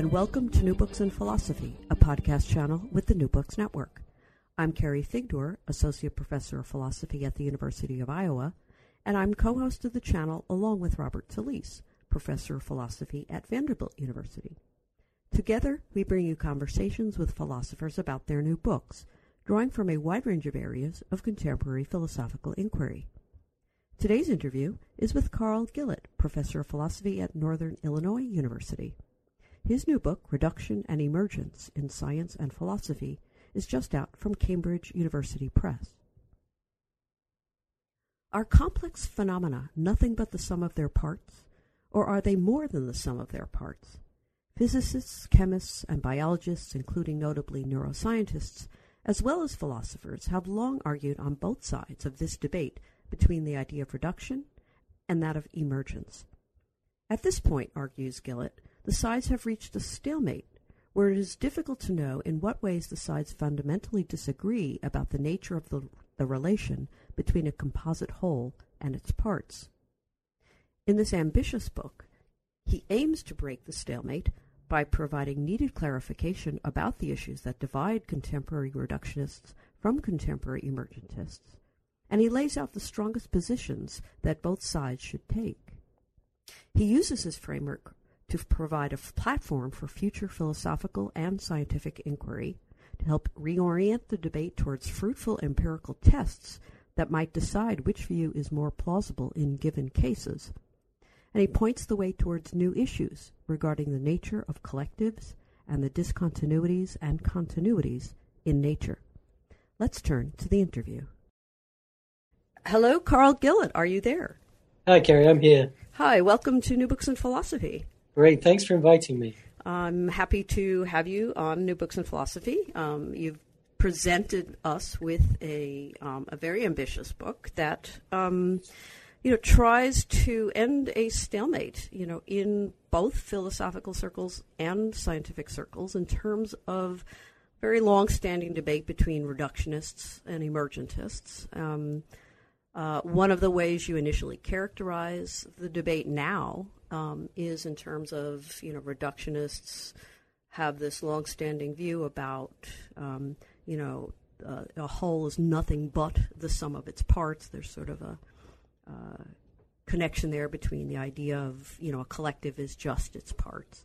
and welcome to New Books in Philosophy, a podcast channel with the New Books Network. I'm Carrie Figdor, Associate Professor of Philosophy at the University of Iowa, and I'm co host of the channel along with Robert Talisse, Professor of Philosophy at Vanderbilt University. Together, we bring you conversations with philosophers about their new books, drawing from a wide range of areas of contemporary philosophical inquiry. Today's interview is with Carl Gillett, Professor of Philosophy at Northern Illinois University. His new book, Reduction and Emergence in Science and Philosophy, is just out from Cambridge University Press. Are complex phenomena nothing but the sum of their parts, or are they more than the sum of their parts? Physicists, chemists, and biologists, including notably neuroscientists, as well as philosophers, have long argued on both sides of this debate between the idea of reduction and that of emergence. At this point, argues Gillett, the sides have reached a stalemate where it is difficult to know in what ways the sides fundamentally disagree about the nature of the, the relation between a composite whole and its parts. In this ambitious book, he aims to break the stalemate by providing needed clarification about the issues that divide contemporary reductionists from contemporary emergentists, and he lays out the strongest positions that both sides should take. He uses his framework to provide a platform for future philosophical and scientific inquiry, to help reorient the debate towards fruitful empirical tests that might decide which view is more plausible in given cases. And he points the way towards new issues regarding the nature of collectives and the discontinuities and continuities in nature. Let's turn to the interview. Hello, Carl Gillett. Are you there? Hi, Carrie. I'm here. Hi, welcome to New Books in Philosophy. Great. Thanks for inviting me. I'm happy to have you on New Books in Philosophy. Um, you've presented us with a um, a very ambitious book that um, you know tries to end a stalemate, you know, in both philosophical circles and scientific circles in terms of very long-standing debate between reductionists and emergentists. Um, uh, one of the ways you initially characterize the debate now um, is in terms of you know reductionists have this long-standing view about um, you know uh, a whole is nothing but the sum of its parts. There's sort of a uh, connection there between the idea of you know a collective is just its parts,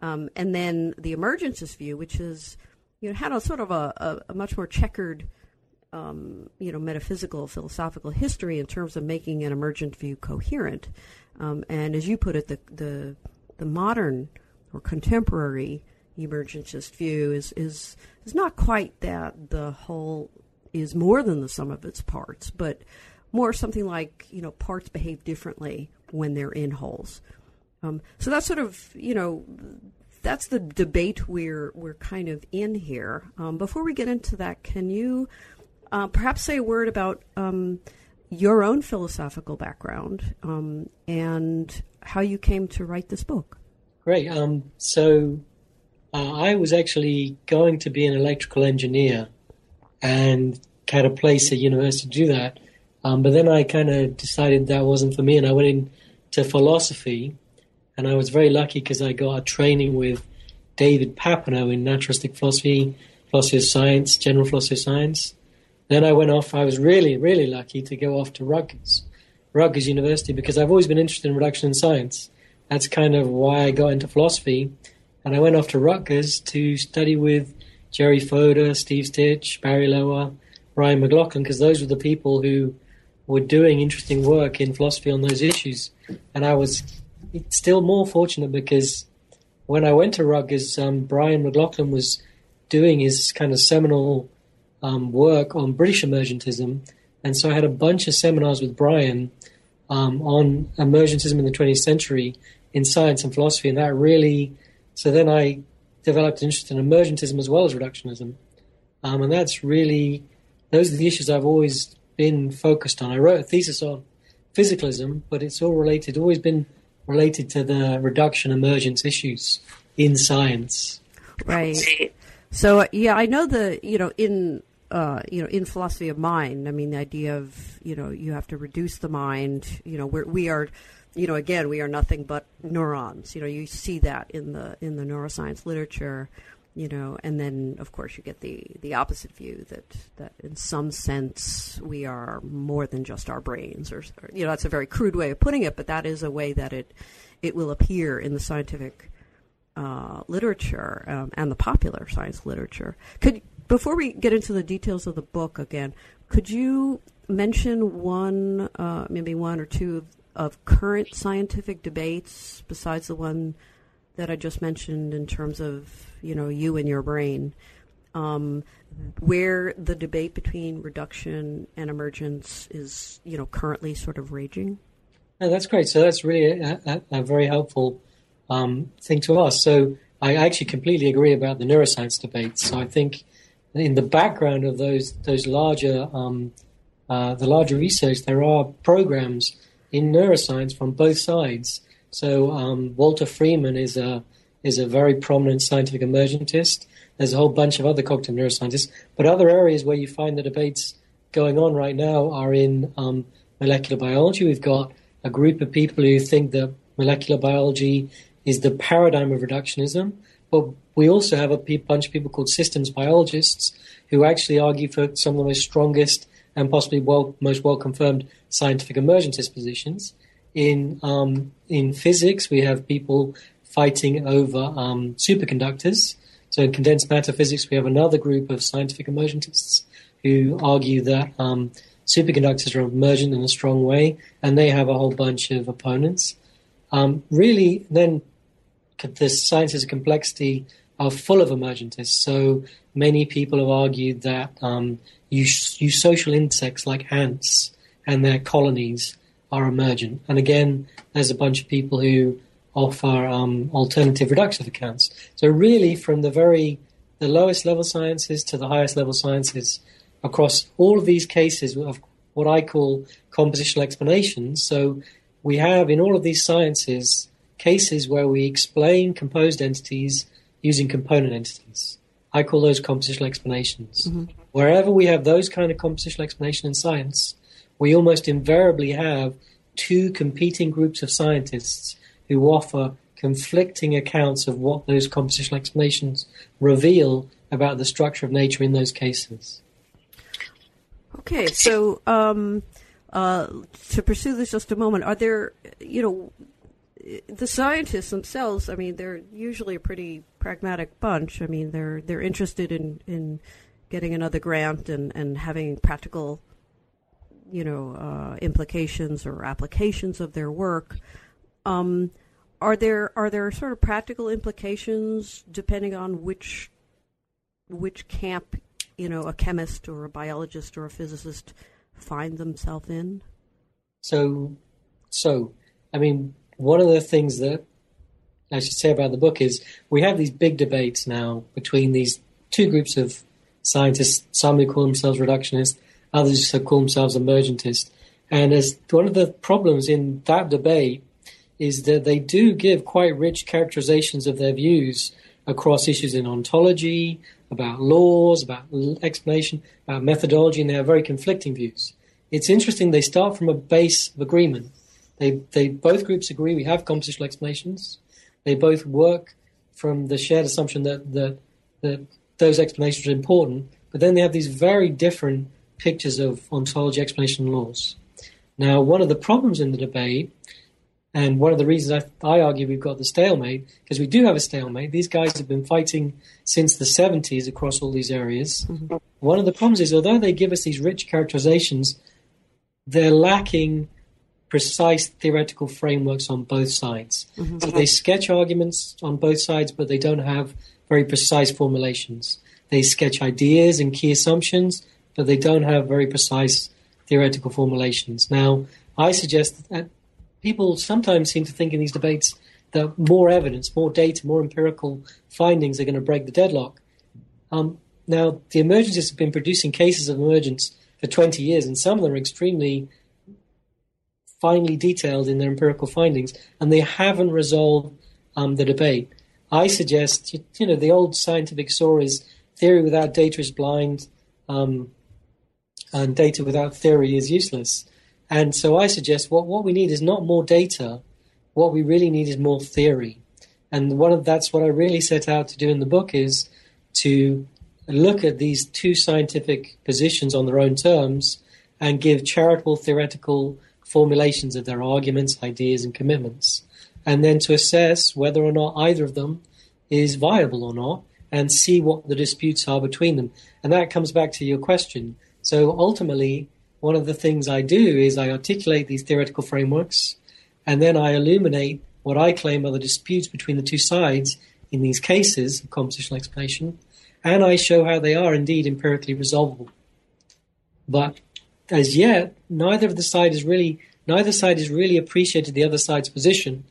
um, and then the emergentist view, which is you know had a sort of a, a, a much more checkered um, you know metaphysical philosophical history in terms of making an emergent view coherent. Um, and as you put it, the, the, the modern or contemporary emergentist view is, is, is not quite that the whole is more than the sum of its parts, but more something like, you know, parts behave differently when they're in wholes. Um, so that's sort of, you know, that's the debate we're we're kind of in here. Um, before we get into that, can you uh, perhaps say a word about um, your own philosophical background um, and how you came to write this book. Great. Um, so uh, I was actually going to be an electrical engineer and had a place at university to do that. Um, but then I kind of decided that wasn't for me, and I went into philosophy. And I was very lucky because I got a training with David Papineau in naturalistic philosophy, philosophy of science, general philosophy of science. Then I went off. I was really, really lucky to go off to Rutgers, Rutgers University, because I've always been interested in reduction in science. That's kind of why I got into philosophy. And I went off to Rutgers to study with Jerry Fodor, Steve Stich, Barry Loewer, Brian McLaughlin, because those were the people who were doing interesting work in philosophy on those issues. And I was still more fortunate because when I went to Rutgers, um, Brian McLaughlin was doing his kind of seminal um, work on British emergentism, and so I had a bunch of seminars with Brian um, on emergentism in the 20th century in science and philosophy, and that really. So then I developed an interest in emergentism as well as reductionism, um, and that's really those are the issues I've always been focused on. I wrote a thesis on physicalism, but it's all related, always been related to the reduction emergence issues in science. Right. So yeah, I know the you know in uh, you know, in philosophy of mind, I mean, the idea of you know you have to reduce the mind. You know, we're, we are, you know, again, we are nothing but neurons. You know, you see that in the in the neuroscience literature. You know, and then of course you get the the opposite view that that in some sense we are more than just our brains, or, or you know, that's a very crude way of putting it, but that is a way that it it will appear in the scientific uh, literature um, and the popular science literature. Could before we get into the details of the book again, could you mention one, uh, maybe one or two of, current scientific debates besides the one that I just mentioned in terms of you know you and your brain, um, where the debate between reduction and emergence is you know currently sort of raging? Oh, that's great. So that's really a, a, a very helpful um, thing to ask. So I actually completely agree about the neuroscience debates. So I think in the background of those those larger um, uh, the larger research, there are programs in neuroscience from both sides. So um, Walter Freeman is a is a very prominent scientific emergentist. There's a whole bunch of other cognitive neuroscientists, but other areas where you find the debates going on right now are in um, molecular biology. We've got a group of people who think that molecular biology is the paradigm of reductionism. But we also have a bunch of people called systems biologists who actually argue for some of the most strongest and possibly well, most well confirmed scientific emergentist positions. In um, in physics, we have people fighting over um, superconductors. So in condensed matter physics, we have another group of scientific emergentists who argue that um, superconductors are emergent in a strong way, and they have a whole bunch of opponents. Um, really, then the sciences of complexity are full of emergentists. So many people have argued that um, social insects like ants and their colonies are emergent. And again, there's a bunch of people who offer um, alternative reductive accounts. So really, from the very the lowest level sciences to the highest level sciences, across all of these cases of what I call compositional explanations. So we have in all of these sciences cases where we explain composed entities using component entities. I call those compositional explanations. Mm-hmm. Wherever we have those kind of compositional explanation in science, we almost invariably have two competing groups of scientists who offer conflicting accounts of what those compositional explanations reveal about the structure of nature in those cases. Okay, so um, uh, to pursue this just a moment, are there, you know, the scientists themselves, I mean, they're usually a pretty pragmatic bunch. I mean, they're they're interested in, in getting another grant and, and having practical, you know, uh, implications or applications of their work. Um, are there are there sort of practical implications depending on which which camp, you know, a chemist or a biologist or a physicist find themselves in? So, so I mean, one of the things that I should say about the book is we have these big debates now between these two groups of scientists, some who call themselves reductionists, others who call themselves emergentists. And as one of the problems in that debate is that they do give quite rich characterizations of their views across issues in ontology, about laws, about explanation, about methodology, and they have very conflicting views. It's interesting they start from a base of agreement. They, they both groups agree we have compositional explanations. They both work from the shared assumption that, that, that those explanations are important, but then they have these very different pictures of ontology, explanation, laws. Now, one of the problems in the debate, and one of the reasons I, I argue we've got the stalemate, because we do have a stalemate. These guys have been fighting since the 70s across all these areas. Mm-hmm. One of the problems is, although they give us these rich characterizations, they're lacking precise theoretical frameworks on both sides. Mm-hmm. So they sketch arguments on both sides, but they don't have very precise formulations. They sketch ideas and key assumptions, but they don't have very precise theoretical formulations. Now, I suggest that people sometimes seem to think in these debates that more evidence, more data, more empirical findings are going to break the deadlock. Um, now, the emergentists have been producing cases of emergence for 20 years, and some of them are extremely finely detailed in their empirical findings, and they haven't resolved um, the debate. I suggest, you, you, know, the old scientific saw is theory without data is blind. um, and data without theory is useless. And so I suggest what, what we need is not more data. What we really need is more theory. And one of that's what I really set out to do in the book is to look at these two scientific positions on their own terms and give charitable theoretical formulations of their arguments, ideas, and commitments, and then to assess whether or not either of them is viable or not, and see what the disputes are between them. And that comes back to your question. So ultimately, one of the things I do is I articulate these theoretical frameworks, and then I illuminate what I claim are the disputes between the two sides in these cases of compositional explanation, and I show how they are indeed empirically resolvable. But as yet, neither of the side is really neither side has really appreciated the other side's position,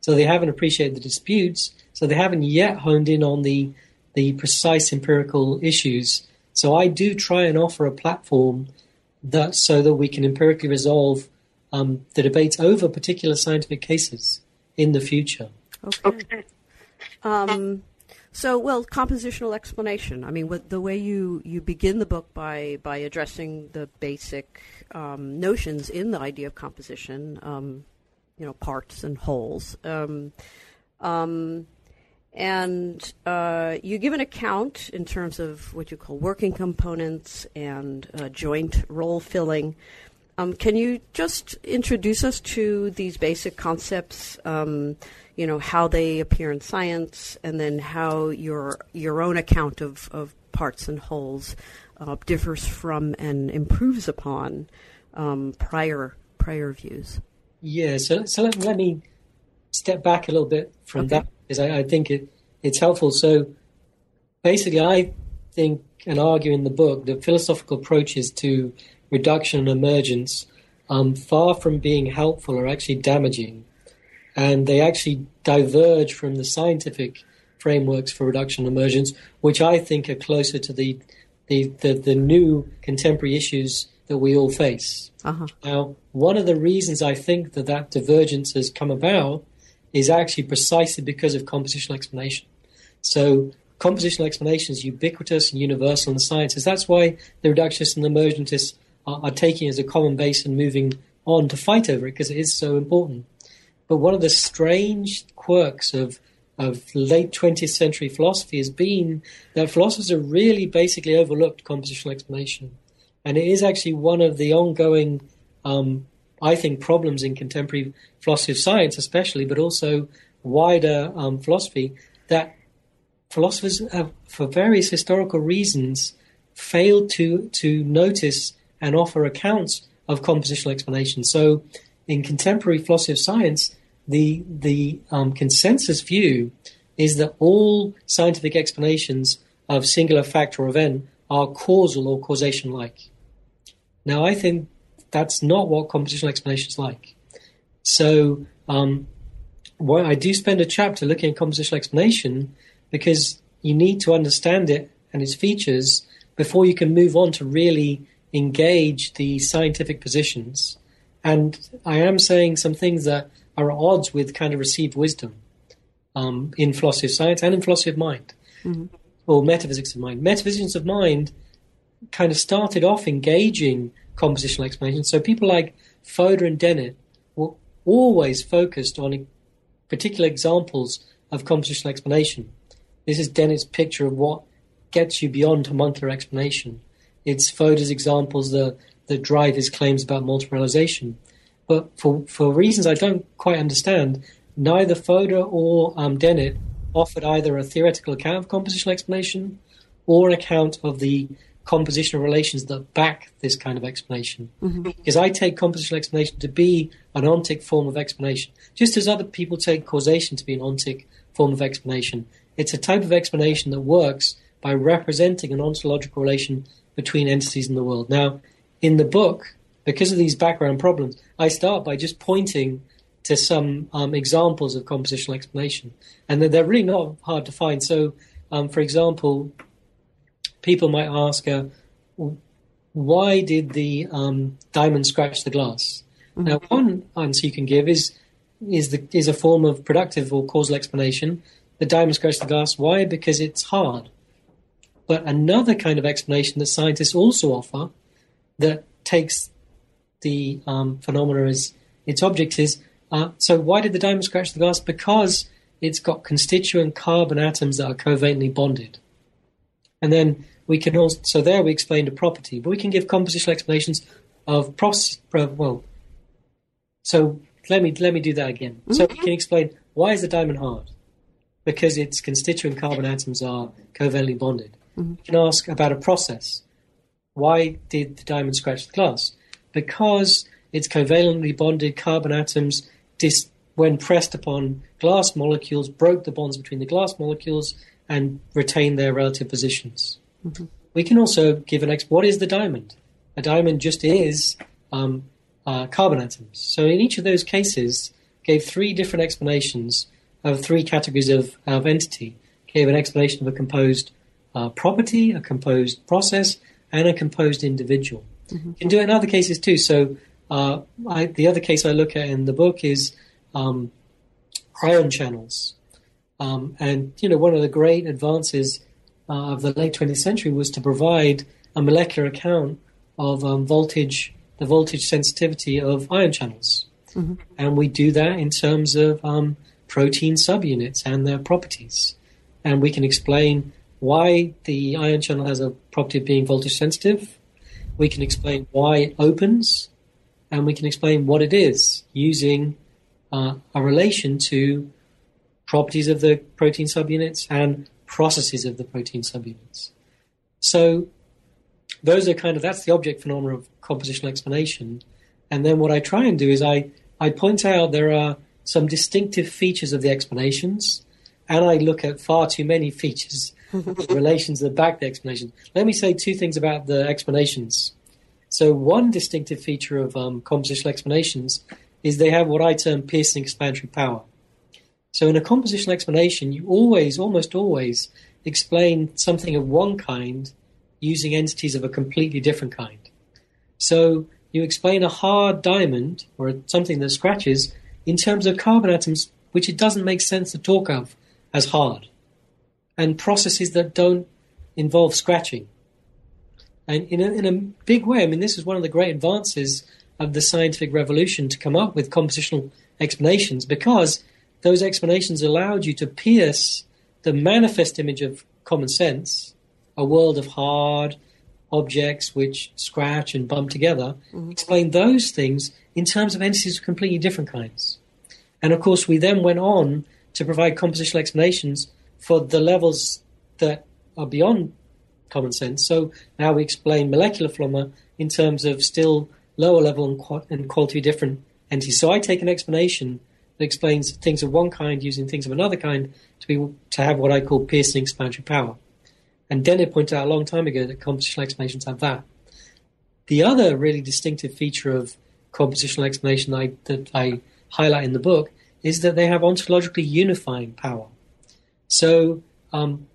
so they haven't appreciated the disputes, so they haven't yet honed in on the the precise empirical issues. So I do try and offer a platform that so that we can empirically resolve um, the debates over particular scientific cases in the future. Okay. okay. Um, so, well, compositional explanation. I mean, the way you, you begin the book by by addressing the basic um, notions in the idea of composition, um, you know, parts and wholes, um, um, and uh, you give an account in terms of what you call working components and uh, joint role filling. Um, can you just introduce us to these basic concepts? Um, you know how they appear in science, and then how your your own account of, of parts and wholes uh, differs from and improves upon um, prior prior views. Yeah, so so let, let me step back a little bit from okay. that because I, I, think it it's helpful. So basically, I think and argue in the book that philosophical approaches to reduction and emergence, um, far from being helpful, are actually damaging and they actually diverge from the scientific frameworks for reduction and emergence, which I think are closer to the the, the, the new contemporary issues that we all face. Uh-huh. Now, one of the reasons I think that that divergence has come about is actually precisely because of compositional explanation. So, compositional explanation is ubiquitous and universal in the sciences. That's why the reductionists and the emergentists are, are taking it as a common base and moving on to fight over it because it is so important. But one of the strange quirks of of late 20th century philosophy has been that philosophers have really basically overlooked compositional explanation. And it is actually one of the ongoing, um, I think, problems in contemporary philosophy of science, especially, but also wider um, philosophy, that philosophers have, for various historical reasons, failed to, to notice and offer accounts of compositional explanation. So in contemporary philosophy of science, the the um, consensus view is that all scientific explanations of singular fact or event are causal or causation like. Now, I think that's not what compositional explanation is like. So, um, I do spend a chapter looking at compositional explanation because you need to understand it and its features before you can move on to really engage the scientific positions and I am saying some things that are at odds with kind of received wisdom um, in philosophy of science and in philosophy of mind, mm-hmm. or metaphysics of mind. Metaphysics of mind kind of started off engaging compositional explanation. So people like Fodor and Dennett were always focused on particular examples of compositional explanation. This is Dennett's picture of what gets you beyond homuncular explanation. It's Fodor's examples, the that drive his claims about multiple realization. But for, for reasons I don't quite understand, neither Fodor or um, Dennett offered either a theoretical account of compositional explanation or an account of the compositional relations that back this kind of explanation. Mm-hmm. Because I take compositional explanation to be an ontic form of explanation, just as other people take causation to be an ontic form of explanation. It's a type of explanation that works by representing an ontological relation between entities in the world. Now, in the book, because of these background problems, I start by just pointing to some um, examples of compositional explanation, and they're really not hard to find. So, um, for example, people might ask, uh, "Why did the um, diamond scratch the glass?" Mm-hmm. Now, one answer you can give is is the is a form of productive or causal explanation. The diamond scratched the glass. Why? Because it's hard. But another kind of explanation that scientists also offer that takes the um, phenomena as its object is uh, so why did the diamond scratch the glass? Because it's got constituent carbon atoms that are covalently bonded. And then we can also, so there we explained a property, but we can give compositional explanations of process, well, so let me, let me do that again. Mm-hmm. So we can explain why is the diamond hard? Because its constituent carbon atoms are covalently bonded. Mm-hmm. We can ask about a process. Why did the diamond scratch the glass? Because its covalently bonded carbon atoms, dis- when pressed upon glass molecules, broke the bonds between the glass molecules and retained their relative positions. Mm-hmm. We can also give an ex. What is the diamond? A diamond just is um, uh, carbon atoms. So in each of those cases, gave three different explanations of three categories of, of entity. Gave an explanation of a composed uh, property, a composed process, and a composed individual. Mm-hmm. You can do it in other cases too. So uh, I, the other case I look at in the book is um, ion channels. Um, and, you know, one of the great advances uh, of the late 20th century was to provide a molecular account of um, voltage, the voltage sensitivity of ion channels. Mm-hmm. And we do that in terms of um, protein subunits and their properties. And we can explain why the ion channel has a property of being voltage sensitive. We can explain why it opens, and we can explain what it is using uh, a relation to properties of the protein subunits and processes of the protein subunits. So those are kind of that's the object phenomena of compositional explanation. And then what I try and do is I, I point out there are some distinctive features of the explanations, and I look at far too many features relations that back the explanation. Let me say two things about the explanations. So one distinctive feature of um, compositional explanations is they have what I term piercing explanatory power. So in a compositional explanation, you always, almost always, explain something of one kind using entities of a completely different kind. So you explain a hard diamond or something that scratches in terms of carbon atoms, which it doesn't make sense to talk of as hard, and processes that don't involve scratching. And in a, in a big way, I mean, this is one of the great advances of the scientific revolution to come up with compositional explanations because those explanations allowed you to pierce the manifest image of common sense, a world of hard objects which scratch and bump together, mm-hmm. explain those things in terms of entities of completely different kinds. And of course, we then went on to provide compositional explanations for the levels that are beyond common sense. So now we explain molecular phenomena in terms of still lower level and, and quality different entities. So I take an explanation that explains things of one kind using things of another kind to be to have what I call piercing explanatory power. And Dennett pointed out a long time ago that compositional explanations have that. The other really distinctive feature of compositional explanation I, that I highlight in the book is that they have ontologically unifying power. So, um,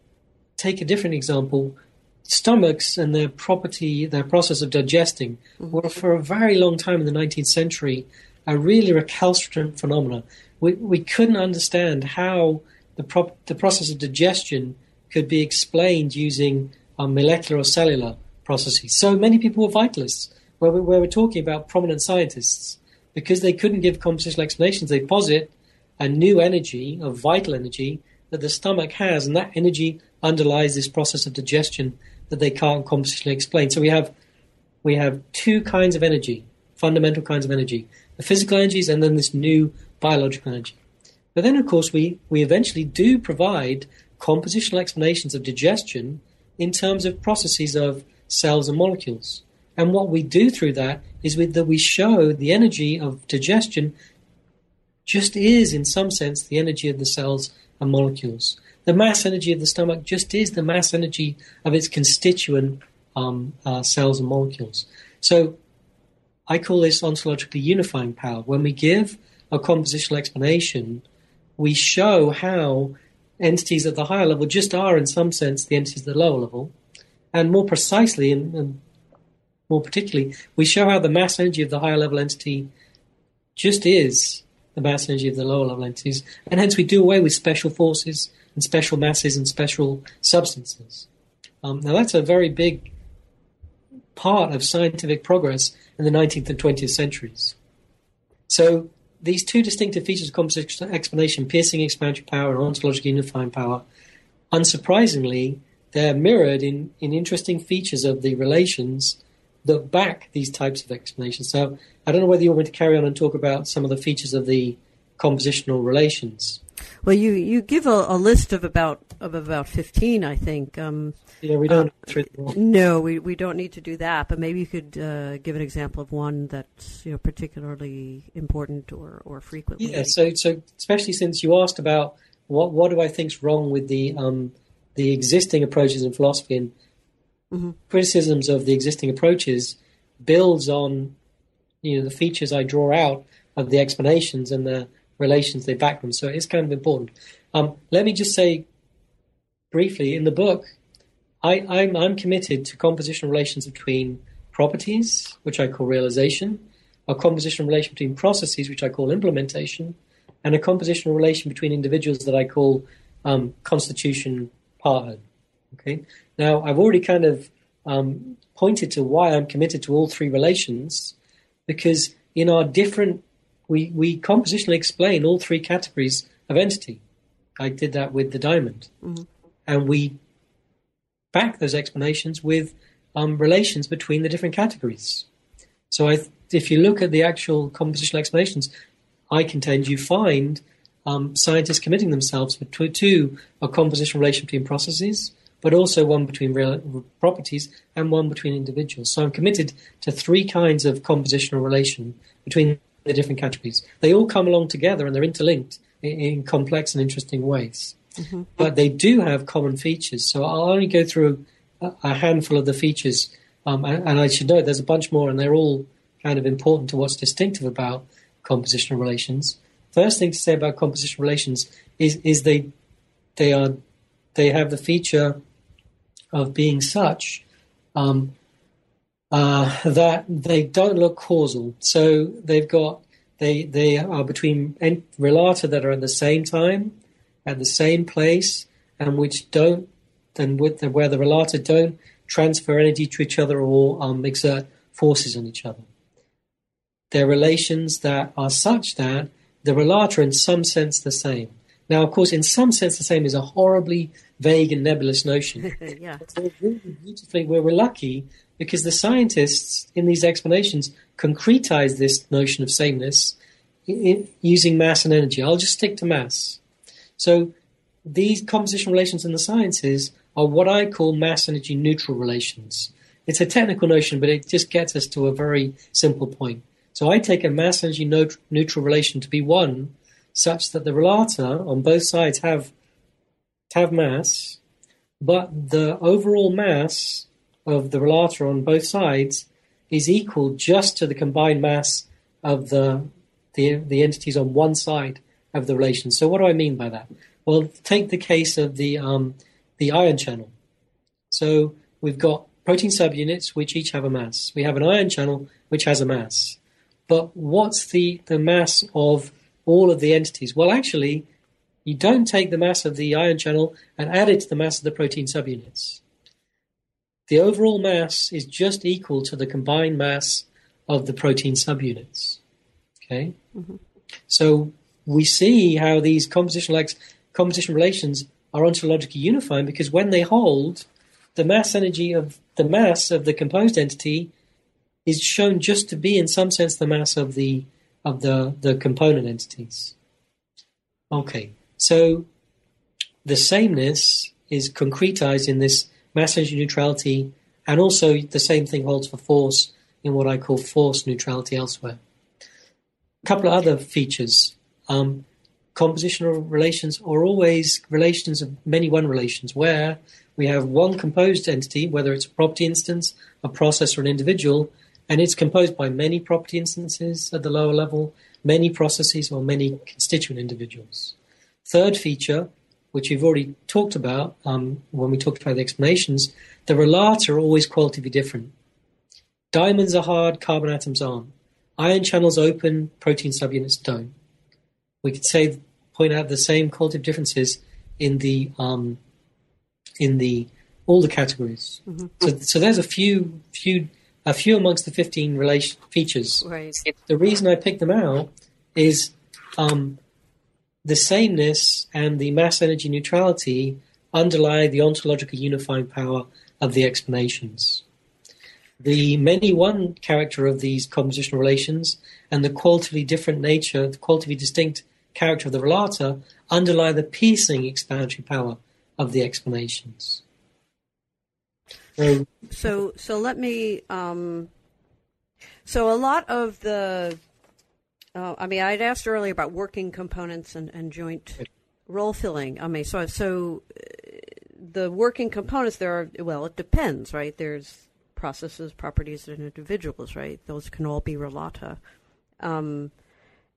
take a different example. Stomachs and their property, their process of digesting, mm-hmm. were for a very long time in the 19th century a really recalcitrant phenomena. We, we couldn't understand how the, pro- the process of digestion could be explained using um, molecular or cellular processes. So many people were vitalists, where, we, where we're talking about prominent scientists, because they couldn't give compositional explanations. They posit a new energy, a vital energy, that the stomach has, and that energy underlies this process of digestion that they can't compositionally explain. So we have we have two kinds of energy, fundamental kinds of energy the physical energies and then this new biological energy. But then, of course, we, we eventually do provide compositional explanations of digestion in terms of processes of cells and molecules. And what we do through that is with, that we show the energy of digestion just is, in some sense, the energy of the cells and molecules. The mass energy of the stomach just is the mass energy of its constituent um, uh, cells and molecules. So I call this ontologically unifying power. When we give a compositional explanation, we show how entities at the higher level just are, in some sense, the entities at the lower level. And more precisely, and, and more particularly, we show how the mass energy of the higher level entity just is the mass energy of the lower level entities. And hence we do away with special forces and special masses and special substances. Um, now that's a very big part of scientific progress in the 19th and 20th centuries. So these two distinctive features of compositional explanation, piercing expansion power and ontological unifying power, unsurprisingly, they're mirrored in, in interesting features of the relations that back these types of explanations. So I don't know whether you want me to carry on and talk about some of the features of the compositional relations. Well, you, you give a, a list of about of about fifteen, I think. Um, yeah, we don't. Uh, no, we we don't need to do that. But maybe you could uh, give an example of one that's you know particularly important or or frequently. Yeah. So so especially since you asked about what what do I think's wrong with the um, the existing approaches in philosophy and mm-hmm. criticisms of the existing approaches builds on you know the features I draw out of the explanations and the relations they back them. So it's kind of important. Um, let me just say briefly in the book, I, I'm, I'm committed to compositional relations between properties, which I call realization, a compositional relation between processes, which I call implementation, and a compositional relation between individuals that I call um, constitution parthood. Okay. Now I've already kind of um, pointed to why I'm committed to all three relations, because in our different we, we compositionally explain all three categories of entity. I did that with the diamond. Mm-hmm. And we back those explanations with um, relations between the different categories. So I, if you look at the actual compositional explanations, I contend you find um, scientists committing themselves to, to a compositional relation between processes, but also one between real, properties and one between individuals. So I'm committed to three kinds of compositional relation between the different categories. They all come along together and they're interlinked in, in complex and interesting ways. Mm-hmm. But they do have common features. So I'll only go through a, a handful of the features. Um, and, and, I should note there's a bunch more, and they're all kind of important to what's distinctive about compositional relations. First thing to say about compositional relations is is they they are they have the feature of being such um, uh, that they don't look causal. So they've got they they are between relata that are at the same time, at the same place, and which don't and with the, where the relata don't transfer energy to each other or um, exert forces on each other. They're relations that are such that the relata in some sense the same. Now, of course, in some sense, the same is a horribly vague and nebulous notion. yeah. So really beautifully, we're lucky because the scientists in these explanations concretize this notion of sameness in, using mass and energy. I'll just stick to mass. So these composition relations in the sciences are what I call mass energy neutral relations. It's a technical notion, but it just gets us to a very simple point. So I take a mass energy neutral relation to be one such that the relata on both sides have have mass, but the overall mass of the relata on both sides is equal just to the combined mass of the, the, the entities on one side of the relation. So what do I mean by that? Well, take the case of the um, the ion channel. So we've got protein subunits which each have a mass. We have an ion channel which has a mass. But what's the, the mass of all of the entities? Well, actually, you don't take the mass of the ion channel and add it to the mass of the protein subunits the overall mass is just equal to the combined mass of the protein subunits. Okay? Mm-hmm. So we see how these compositional, ex- composition relations are ontologically unifying because when they hold, the mass energy of the mass of the composed entity is shown just to be in some sense the mass of the of the, the component entities. Okay, so the sameness is concretized in this mass energy neutrality, and also the same thing holds for force in what I call force neutrality elsewhere. A couple of other features. Um, compositional relations are always relations of many one relations where we have one composed entity, whether it's a property instance, a process, or an individual, and it's composed by many property instances at the lower level, many processes, or many constituent individuals. Third feature which we've already talked about um, when we talked about the explanations, the relata are always qualitatively different. Diamonds are hard, carbon atoms aren't. Ion channels open, protein subunits don't. We could say point out the same qualitative differences in the um, in the all the categories. Mm-hmm. So, so there's a few, few, a few amongst the 15 relation features. Right. The reason I picked them out is um, the sameness and the mass energy neutrality underlie the ontological unifying power of the explanations. The many one character of these compositional relations and the qualitatively different nature, the qualitatively distinct character of the relata underlie the piercing explanatory power of the explanations. So, So, let me. Um, so, a lot of the. Uh, I mean, I'd asked earlier about working components and, and joint role filling. I mean, so so uh, the working components there are well, it depends, right? There's processes, properties, and individuals, right? Those can all be relata. Um,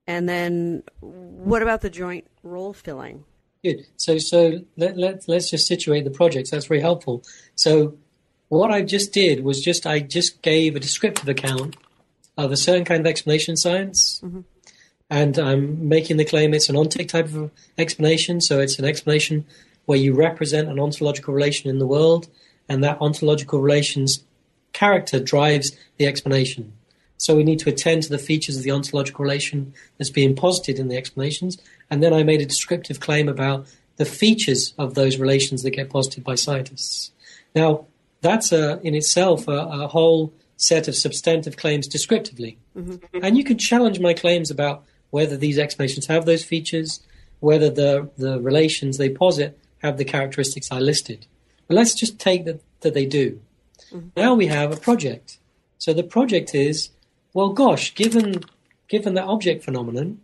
and then, what about the joint role filling? Good. So, so let, let, let's just situate the projects. That's very helpful. So, what I just did was just I just gave a descriptive account Uh, of a certain kind of explanation science, mm-hmm. and I'm making the claim it's an ontic type of explanation. So, it's an explanation where you represent an ontological relation in the world, and that ontological relation's character drives the explanation. So we need to attend to the features of the ontological relation that's being posited in the explanations. And then I made a descriptive claim about the features of those relations that get posited by scientists. Now, that's a, in itself a, a whole set of substantive claims descriptively. And you can challenge my claims about whether these explanations have those features, whether the, the relations they posit have the characteristics I listed. But let's just take that, that they do. Now we have a project. So the project is, well, gosh, given given that object phenomenon,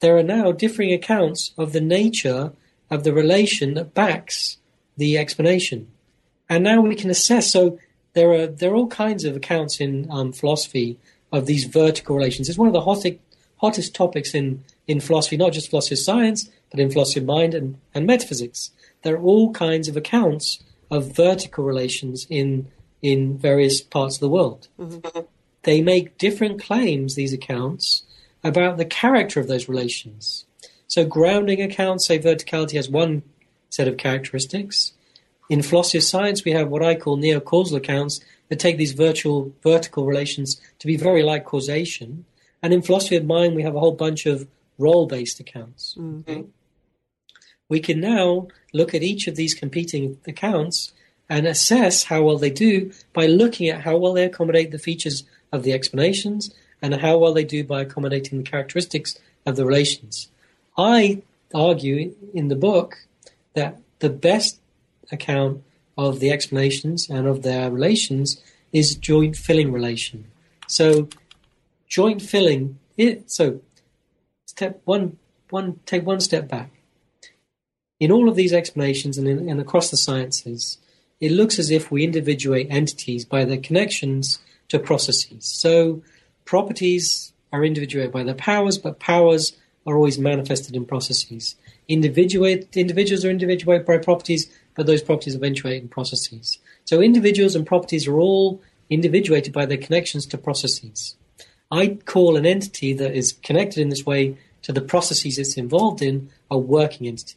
there are now differing accounts of the nature of the relation that backs the explanation, and now we can assess. So there are there are all kinds of accounts in um, philosophy of these vertical relations. It's one of the hottest hottest topics in in philosophy, not just philosophy of science, but in philosophy of mind and, and metaphysics. There are all kinds of accounts of vertical relations in in various parts of the world. They make different claims, these accounts, about the character of those relations. So grounding accounts say verticality has one set of characteristics. In philosophy of science, we have what I call neo-causal accounts that take these virtual vertical relations to be very like causation. And in philosophy of mind, we have a whole bunch of role-based accounts. Mm-hmm. We can now look at each of these competing accounts and assess how well they do by looking at how well they accommodate the features of the explanations and how well they do by accommodating the characteristics of the relations. I argue in the book that the best account of the explanations and of their relations is joint filling relation. So joint filling it so step one one take one step back. In all of these explanations and, in, and across the sciences, it looks as if we individuate entities by their connections to processes. So properties are individuated by their powers, but powers are always manifested in processes. Individuate, individuals are individuated by properties, but those properties eventuate in processes. So individuals and properties are all individuated by their connections to processes. I call an entity that is connected in this way to the processes it's involved in a working entity.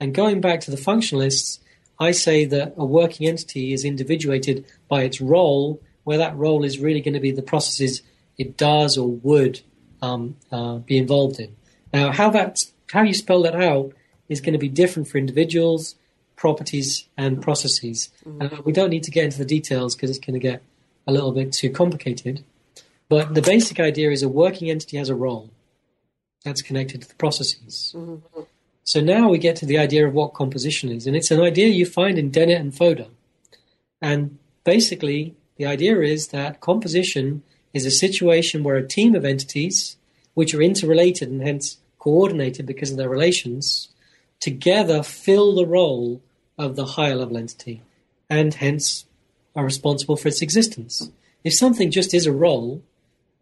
And going back to the functionalists, I say that a working entity is individuated by its role, where that role is really going to be the processes it does or would um, uh, be involved in. Now, how that how you spell that out is going to be different for individuals, properties, and processes. Mm. And we don't need to get into the details because it's going to get a little bit too complicated. But the basic idea is a working entity has a role that's connected to the processes. Mm-hmm. So now we get to the idea of what composition is, and it's an idea you find in Dennett and Fodor. And basically, the idea is that composition is a situation where a team of entities, which are interrelated and hence coordinated because of their relations, together fill the role of the higher level entity, and hence are responsible for its existence. If something just is a role,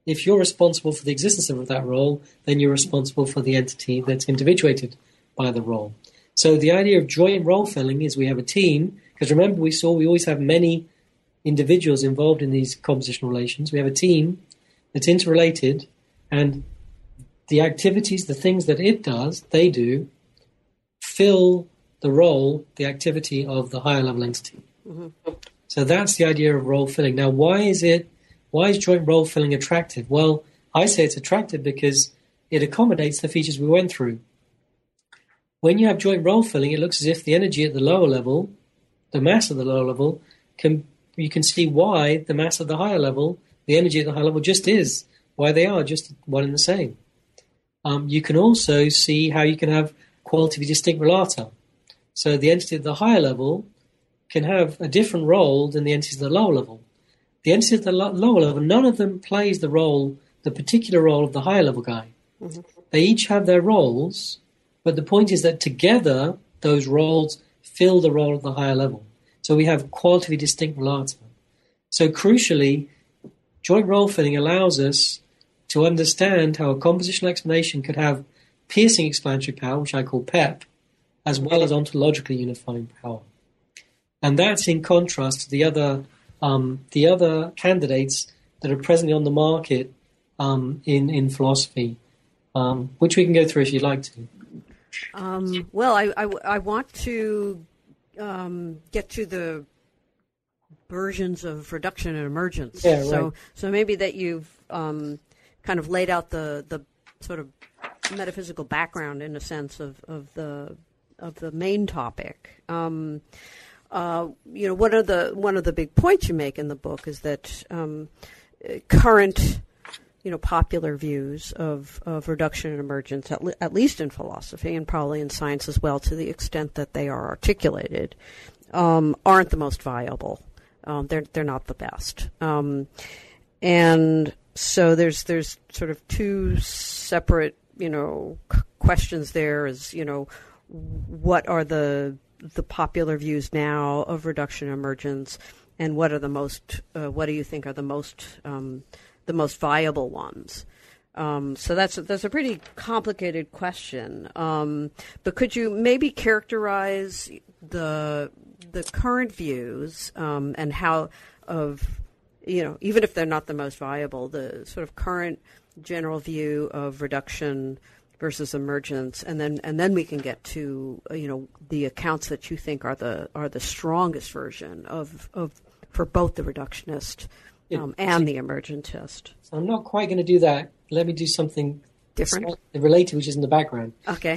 if you're responsible for the existence of that role, then you're responsible for the entity that's individuated by the role. So the idea of joint role filling is we have a team, because remember we saw we always have many individuals involved in these compositional relations. We have a team that's interrelated, and the activities, the things that it does, they do, fill the role, the activity of the higher level entity. Mm-hmm. So that's the idea of role filling. Now, why is it? Why is joint role filling attractive? Well, I say it's attractive because it accommodates the features we went through. When you have joint role filling, it looks as if the energy at the lower level, the mass of the lower level, can you can see why the mass of the higher level, the energy at the higher level, just is why they are just one and the same. Um, you can also see how you can have qualitatively distinct relata. So the entity at the higher level can have a different role than the entity at the lower level. The entity at the lo- lower level, none of them plays the role, the particular role of the higher level guy. Mm-hmm. They each have their roles, but the point is that together those roles fill the role of the higher level. So we have qualitatively distinct relata. So crucially, joint role filling allows us to understand how a compositional explanation could have piercing explanatory power, which I call PEP, as well as ontologically unifying power. And that's in contrast to the other um, the other candidates that are presently on the market um, in in philosophy, um, which we can go through if you'd like to. Um, well, I, I, I, want to um, get to the versions of reduction and emergence. Yeah, right. So so maybe that you've um, kind of laid out the the sort of metaphysical background in a sense of, of the of the main topic. Um, uh, you know, one of the one of the big points you make in the book is that um, current, you know, popular views of, of reduction and emergence, at, le- at least in philosophy and probably in science as well, to the extent that they are articulated, um, aren't the most viable. Um, they're they're not the best, um, and so there's there's sort of two separate you know questions there is you know what are the the popular views now of reduction emergence and what are the most uh, what do you think are the most um, the most viable ones? Um, so that's that's a pretty complicated question. Um, but could you maybe characterize the the current views um, and how of you know even if they're not the most viable the sort of current general view of reduction versus emergence, and then and then we can get to uh, you know the accounts that you think are the are the strongest version of of for both the reductionist um, and the emergentist. So I'm not quite going to do that. Let me do something different, related, which is in the background. Okay.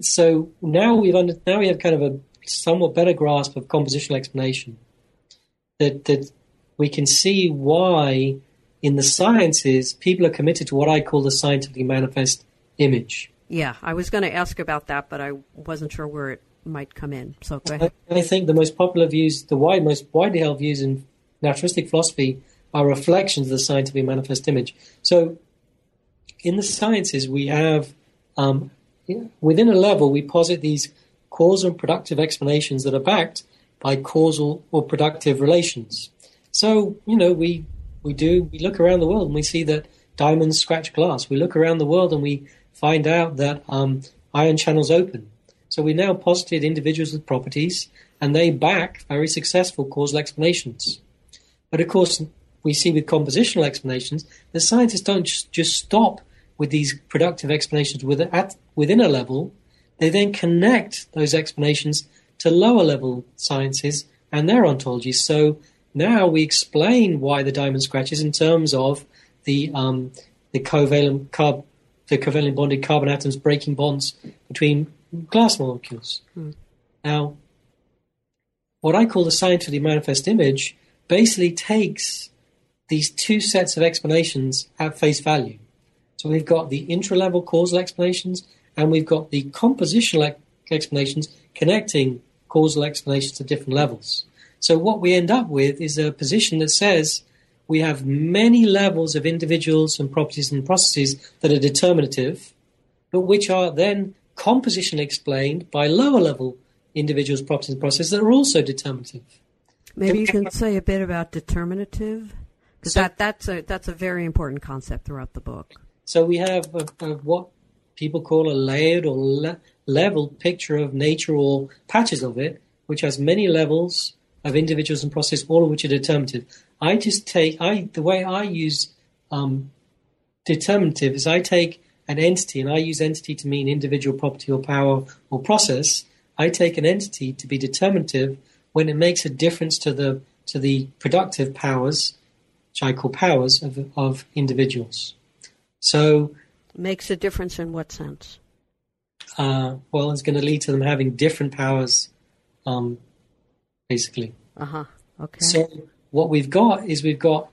So now we've under, now we have kind of a somewhat better grasp of compositional explanation. That that we can see why in the sciences, people are committed to what I call the scientifically manifest image. Yeah, I was going to ask about that, but I wasn't sure where it might come in. So go ahead. I, I think the most popular views, the wide, most widely held views in naturalistic philosophy, are reflections of the scientifically manifest image. So, in the sciences, we have um, within a level, we posit these causal and productive explanations that are backed by causal or productive relations. So, you know, we we do we look around the world and we see that diamonds scratch glass. We look around the world and we find out that um, ion channels open. So we now posited individuals with properties, and they back very successful causal explanations. But of course, we see with compositional explanations, the scientists don't just stop with these productive explanations within a level. They then connect those explanations to lower level sciences and their ontologies. So now we explain why the diamond scratches in terms of the um, the covalent carb, the covalent bonded carbon atoms breaking bonds between glass molecules. Hmm. Now, what I call the scientifically manifest image basically takes these two sets of explanations at face value. So we've got the intra-level causal explanations and we've got the compositional explanations connecting causal explanations at different levels. So what we end up with is a position that says we have many levels of individuals and properties and processes that are determinative, but which are then compositionally explained by lower level individuals, properties, and processes that are also determinative. Maybe you can say a bit about determinative, because so, that, that's a that's a very important concept throughout the book. So we have a, a, what people call a layered or le- leveled picture of nature or patches of it, which has many levels of individuals and processes, all of which are determinative. I just take I the way I use um, determinative is I take an entity and I use entity to mean individual property or power or process, I take an entity to be determinative when it makes a difference to the to the productive powers, which I call powers of, of individuals. So makes a difference in what sense? Uh, well, it's going to lead to them having different powers, um, basically. Uh huh. Okay. So what we've got is we've got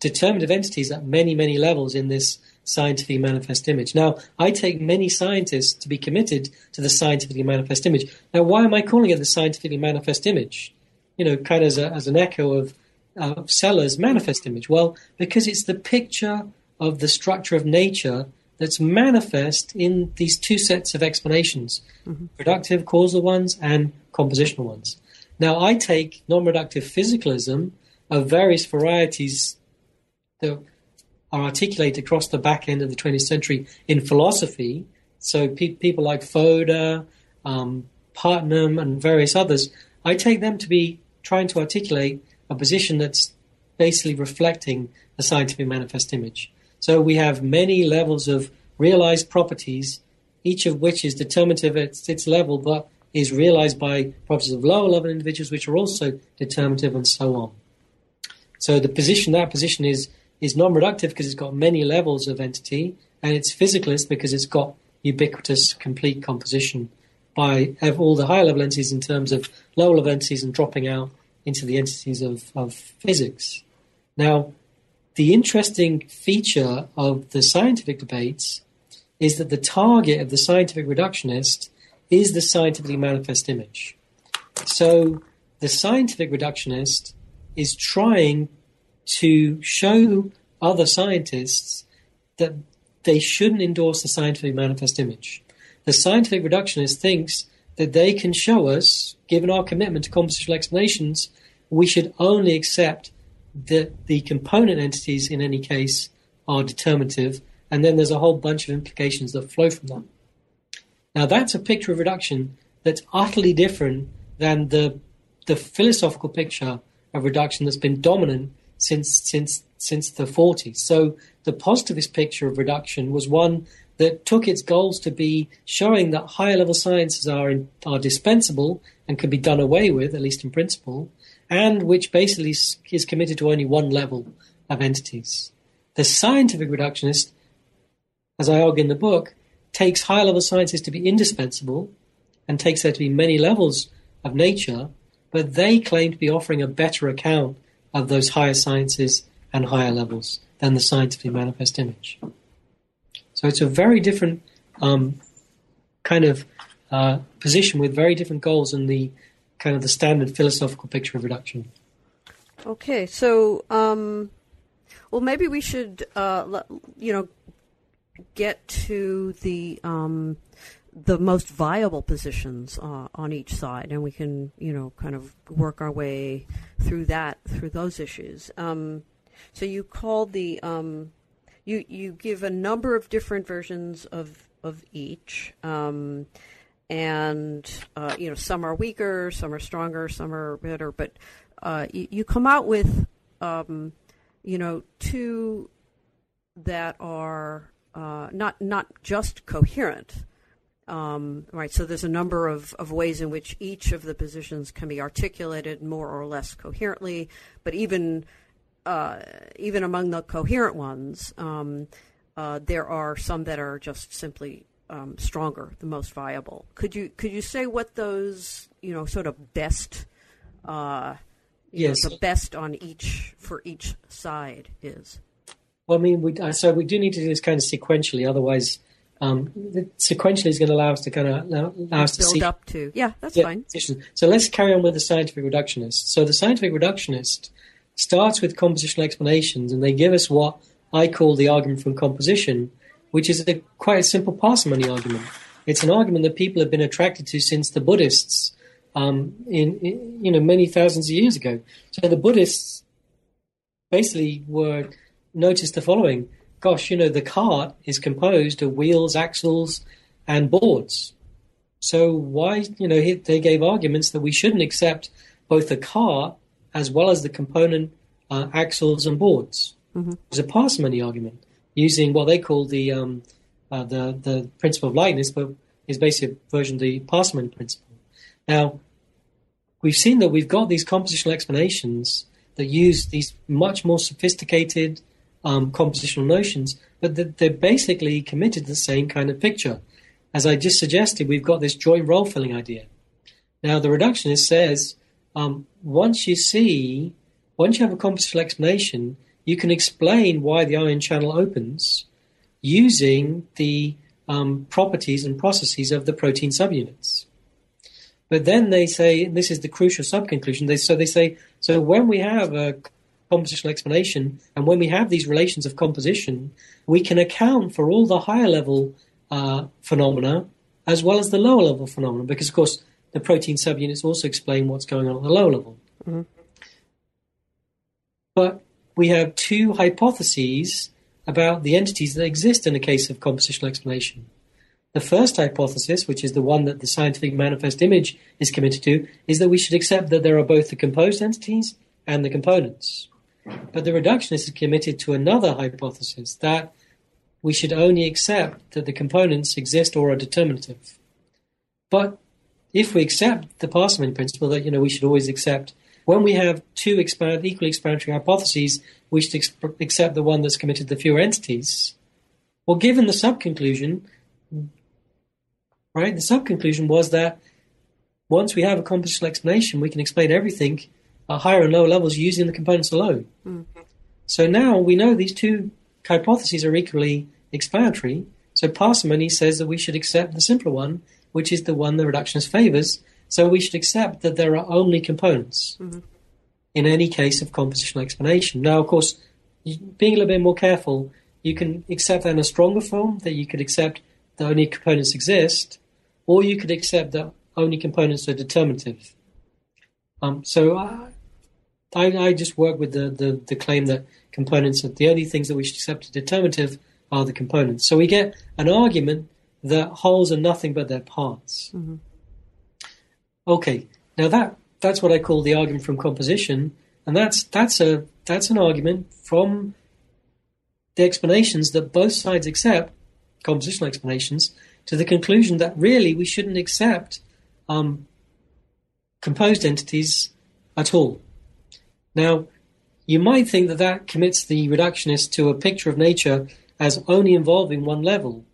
determinative entities at many, many levels in this scientifically manifest image. Now, I take many scientists to be committed to the scientifically manifest image. Now, why am I calling it the scientifically manifest image? You know, kind of as, a, as an echo of, uh, Sellars' manifest image. Well, because it's the picture of the structure of nature that's manifest in these two sets of explanations mm-hmm. productive causal ones and compositional ones. Now, I take non reductive physicalism of various varieties that are articulated across the back end of the 20th century in philosophy. So, pe- people like Fodor, um, Putnam, and various others, I take them to be trying to articulate a position that's basically reflecting the scientific manifest image. So we have many levels of realized properties, each of which is determinative at its level, but is realized by properties of lower level individuals, which are also determinative, and so on. So the position, that position is is non-reductive because it's got many levels of entity, and it's physicalist because it's got ubiquitous, complete composition by all the higher level entities in terms of lower level entities and dropping out into the entities of, of physics. Now, the interesting feature of the scientific debates is that the target of the scientific reductionist is the scientifically manifest image. So the scientific reductionist is trying to show other scientists that they shouldn't endorse the scientific manifest image. The scientific reductionist thinks that they can show us, given our commitment to compositional explanations, we should only accept that the component entities in any case are determinative, and then there's a whole bunch of implications that flow from that. Now, that's a picture of reduction that's utterly different than the the philosophical picture of reduction that's been dominant since since since the 40s. So the positivist picture of reduction was one that took its goals to be showing that higher level sciences are in, are dispensable and can be done away with, at least in principle, and which basically is committed to only one level of entities. The scientific reductionist, as I argue in the book, takes higher level sciences to be indispensable and takes there to be many levels of nature, but they claim to be offering a better account of those higher sciences and higher levels than the scientifically manifest image. So it's a very different um, kind of uh, position with very different goals in the kind of the standard philosophical picture of reduction. Okay, so um, well, maybe we should, uh, you know, get to the um, the most viable positions uh, on each side, and we can, you know, kind of work our way through that through those issues. Um, so you call the um, you you give a number of different versions of of each. Um, and uh, you know some are weaker, some are stronger, some are better. But uh, you, you, come out with um, you know two that are uh, not not just coherent. Um, right, so there's a number of, of ways in which each of the positions can be articulated more or less coherently, but even uh, even among the coherent ones, um, uh, there are some that are just simply um, stronger, the most viable. Could you could you say what those you know sort of best, uh, yes, know, the best on each for each side is? Well, I mean, we, uh, so we do need to do this kind of sequentially, otherwise. Um, sequentially is going to allow us to kind of allow us to build see up to yeah that's yeah, fine. So let's carry on with the scientific reductionist. So the scientific reductionist starts with compositional explanations, and they give us what I call the argument from composition, which is a, quite a simple parsimony argument. It's an argument that people have been attracted to since the Buddhists, um, in, in, you know many thousands of years ago. So the Buddhists basically were noticed the following: Gosh, you know, the cart is composed of wheels, axles, and boards. So why, you know, they gave arguments that we shouldn't accept both the cart as well as the component uh, axles and boards. Mm-hmm. It's a parsimony argument using what they call the um, uh, the the principle of lightness, but is basically a version of the parsimony principle. Now, we've seen that we've got these compositional explanations that use these much more sophisticated um, compositional notions, but they're basically committed to the same kind of picture. As I just suggested, we've got this joint role filling idea. Now, the reductionist says um, once you see, once you have a compositional explanation, you can explain why the ion channel opens using the um, properties and processes of the protein subunits. But then they say, this is the crucial subconclusion. They, so they say, so when we have a compositional explanation and when we have these relations of composition, we can account for all the higher level uh, phenomena as well as the lower level phenomena, because of course the protein subunits also explain what's going on at the lower level. Mm-hmm. But we have two hypotheses about the entities that exist in a case of compositional explanation. The first hypothesis, which is the one that the scientific manifest image is committed to, is that we should accept that there are both the composed entities and the components. But the reductionist is committed to another hypothesis that we should only accept that the components exist or are determinative. But if we accept the parsimony principle that you know we should always accept when we have two expand, equally explanatory hypotheses, we should exp- accept the one that's committed the fewer entities. Well, given the subconclusion, right? The subconclusion was that once we have a compositional explanation, we can explain everything higher and lower levels using the components alone. Mm-hmm. So now we know these two hypotheses are equally explanatory. So parsimony says that we should accept the simpler one which is the one the reductionist favors. So we should accept that there are only components mm-hmm. in any case of compositional explanation. Now, of course, being a little bit more careful, you can accept that in a stronger form, that you could accept that only components exist, or you could accept that only components are determinative. Um, so I, I, I, just work with the, the, the claim that components are the only things that we should accept as determinative are the components. So we get an argument that wholes are nothing but their parts. Mm-hmm. Okay, now that that's what I call the argument from composition, and that's that's a that's an argument from the explanations that both sides accept, compositional explanations, to the conclusion that really we shouldn't accept um, composed entities at all. Now, you might think that that commits the reductionist to a picture of nature as only involving one level,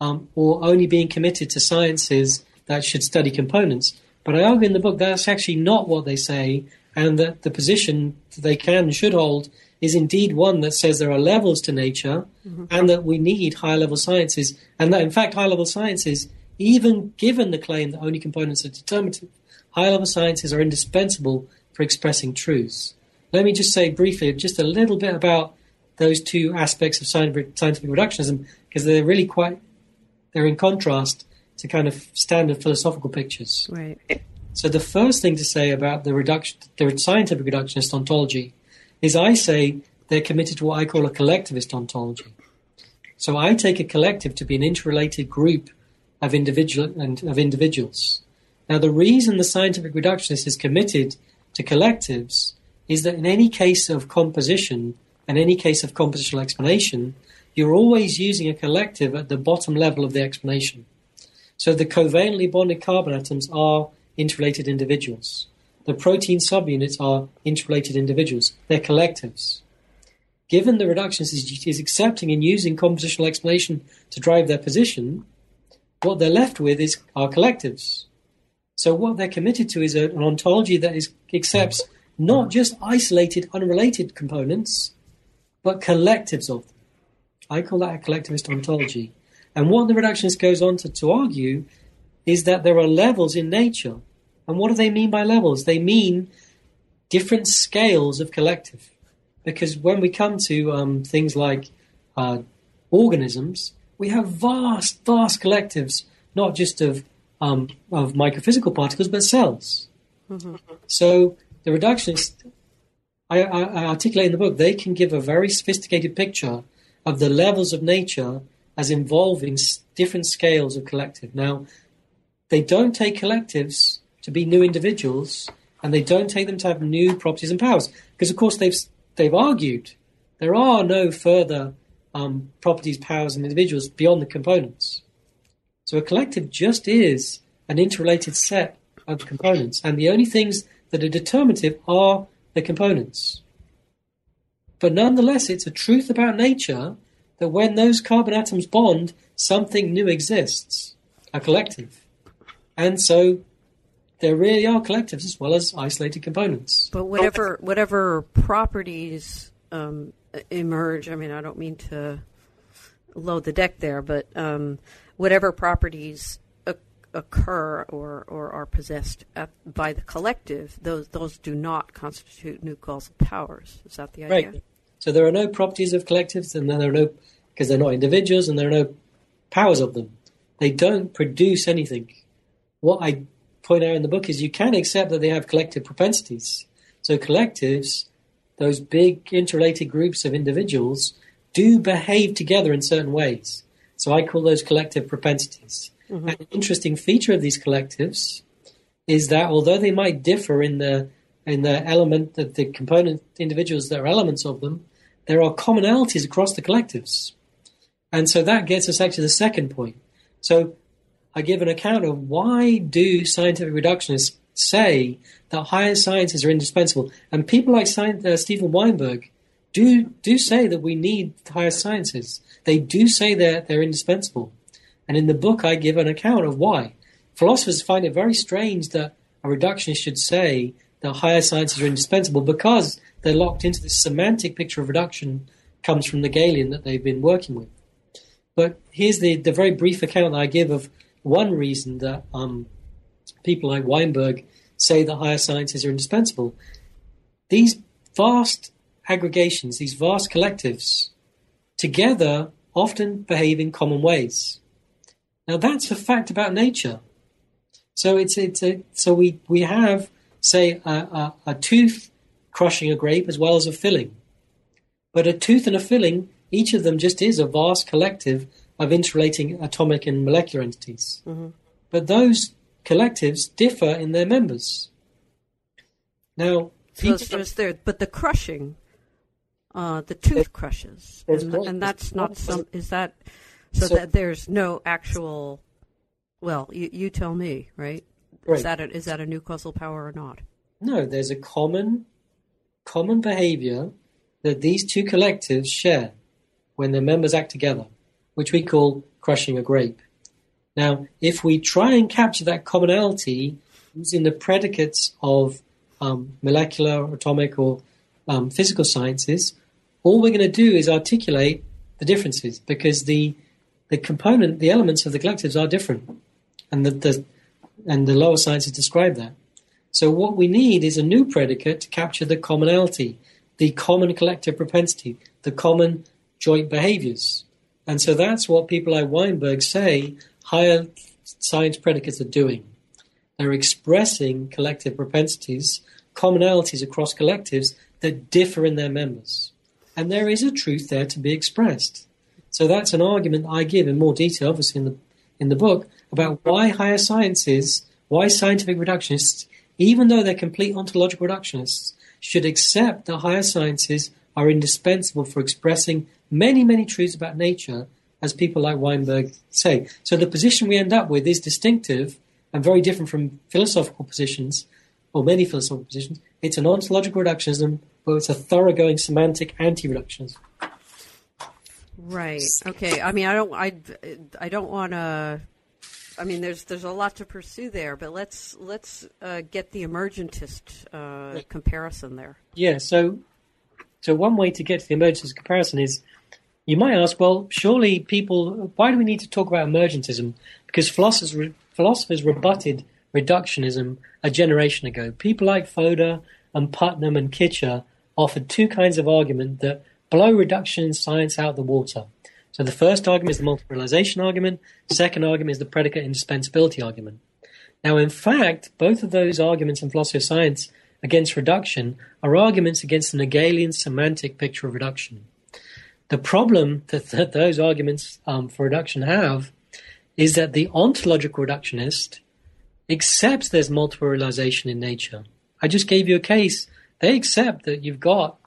um, or only being committed to sciences that should study components. But I argue in the book that's actually not what they say, and that the position that they can and should hold is indeed one that says there are levels to nature mm-hmm. and that we need higher level sciences, and that in fact high level sciences, even given the claim that only components are determinative, high level sciences are indispensable for expressing truths. Let me just say briefly just a little bit about those two aspects of scientific, scientific reductionism because they're really quite they're in contrast to kind of standard philosophical pictures. Right. So the first thing to say about the reduction, the scientific reductionist ontology, is I say they're committed to what I call a collectivist ontology. So I take a collective to be an interrelated group of individual and of individuals. Now the reason the scientific reductionist is committed to collectives is that in any case of composition and any case of compositional explanation, you're always using a collective at the bottom level of the explanation. So the covalently bonded carbon atoms are interrelated individuals. The protein subunits are interrelated individuals. They're collectives. Given the reductionist is, is accepting and using compositional explanation to drive their position, what they're left with is are collectives. So what they're committed to is an ontology that is, accepts not just isolated, unrelated components, but collectives of them. I call that a collectivist ontology. And what the reductionist goes on to, to argue is that there are levels in nature. And what do they mean by levels? They mean different scales of collective. Because when we come to um, things like uh, organisms, we have vast, vast collectives, not just of um, of microphysical particles, but cells. Mm-hmm. So the reductionists, I, I, I, articulate in the book, they can give a very sophisticated picture of the levels of nature as involving different scales of collective. Now, they don't take collectives to be new individuals, and they don't take them to have new properties and powers, because of course they've they've argued there are no further um, properties, powers, and individuals beyond the components. So a collective just is an interrelated set of components, and the only things that are determinative are the components. But nonetheless, it's a truth about nature that when those carbon atoms bond, something new exists, a collective. And so there really are collectives as well as isolated components. But whatever whatever properties um, emerge, I mean, I don't mean to load the deck there, but um, whatever properties occur or, or are possessed at, by the collective, those those do not constitute new causal powers. Is that the idea? Right. So there are no properties of collectives, and then there are no because they're not individuals, and there are no powers of them. They don't produce anything. What I point out in the book is you can accept that they have collective propensities. So collectives, those big interrelated groups of individuals, do behave together in certain ways. So I call those collective propensities. Mm-hmm. An interesting feature of these collectives is that although they might differ in the in the element that the component individuals that are elements of them, there are commonalities across the collectives. And so that gets us actually to the second point. So I give an account of why do scientific reductionists say that higher sciences are indispensable, and people like uh, Steven Weinberg do do say that we need higher sciences. They do say that they're indispensable. And in the book, I give an account of why. Philosophers find it very strange that a reductionist should say that higher sciences are indispensable because they're locked into this semantic picture of reduction comes from the Nagelian that they've been working with. But here's the, the very brief account that I give of one reason that um, people like Weinberg say that higher sciences are indispensable. These vast aggregations, these vast collectives, together often behave in common ways. Now that's a fact about nature. So it's it's a, so we we have say a, a, a tooth crushing a grape as well as a filling, but a tooth and a filling, each of them just is a vast collective of interrelating atomic and molecular entities. Mm-hmm. But those collectives differ in their members. Now, so it's there, but the crushing, uh, the tooth crushes, and, and, that's not some. Is that so, so that there's no actual. Well, you, you tell me, right? Is that a, is that a new causal power or not? No, there's a common common behavior that these two collectives share when their members act together, which we call crushing a grape. Now, if we try and capture that commonality using the predicates of um, molecular, atomic, or um, physical sciences, all we're going to do is articulate the differences because the the component, the elements of the collectives are different, and the, the and the lower sciences describe that. So what we need is a new predicate to capture the commonality, the common collective propensity, the common joint behaviors. And so that's what people like Weinberg say higher science predicates are doing. They're expressing collective propensities, commonalities across collectives that differ in their members. And there is a truth there to be expressed. So that's an argument I give in more detail, obviously in the in the book, about why higher sciences, why scientific reductionists, even though they're complete ontological reductionists, should accept that higher sciences are indispensable for expressing many, many truths about nature, as people like Weinberg say. So the position we end up with is distinctive and very different from philosophical positions, or many philosophical positions. It's an ontological reductionism, it's a thoroughgoing semantic anti-reductionism. Right. Okay. I mean, I don't. I. I don't want to. I mean, there's there's a lot to pursue there, but let's let's uh, get the emergentist uh, comparison there. Yeah. So, so one way to get to the emergentist comparison is, you might ask, well, surely people, why do we need to talk about emergentism? Because philosophers philosophers rebutted reductionism a generation ago. People like Fodor and Putnam and Kitcher offered two kinds of argument that blow reduction science out the water. So the first argument is the multiple realization argument. Second argument is the predicate indispensability argument. Now, in fact, both of those arguments in philosophy of science against reduction are arguments against the Nagelian semantic picture of reduction. The problem that, that those arguments um, for reduction have is that the ontological reductionist accepts there's multiple realization in nature. I just gave you a case. They accept that you've got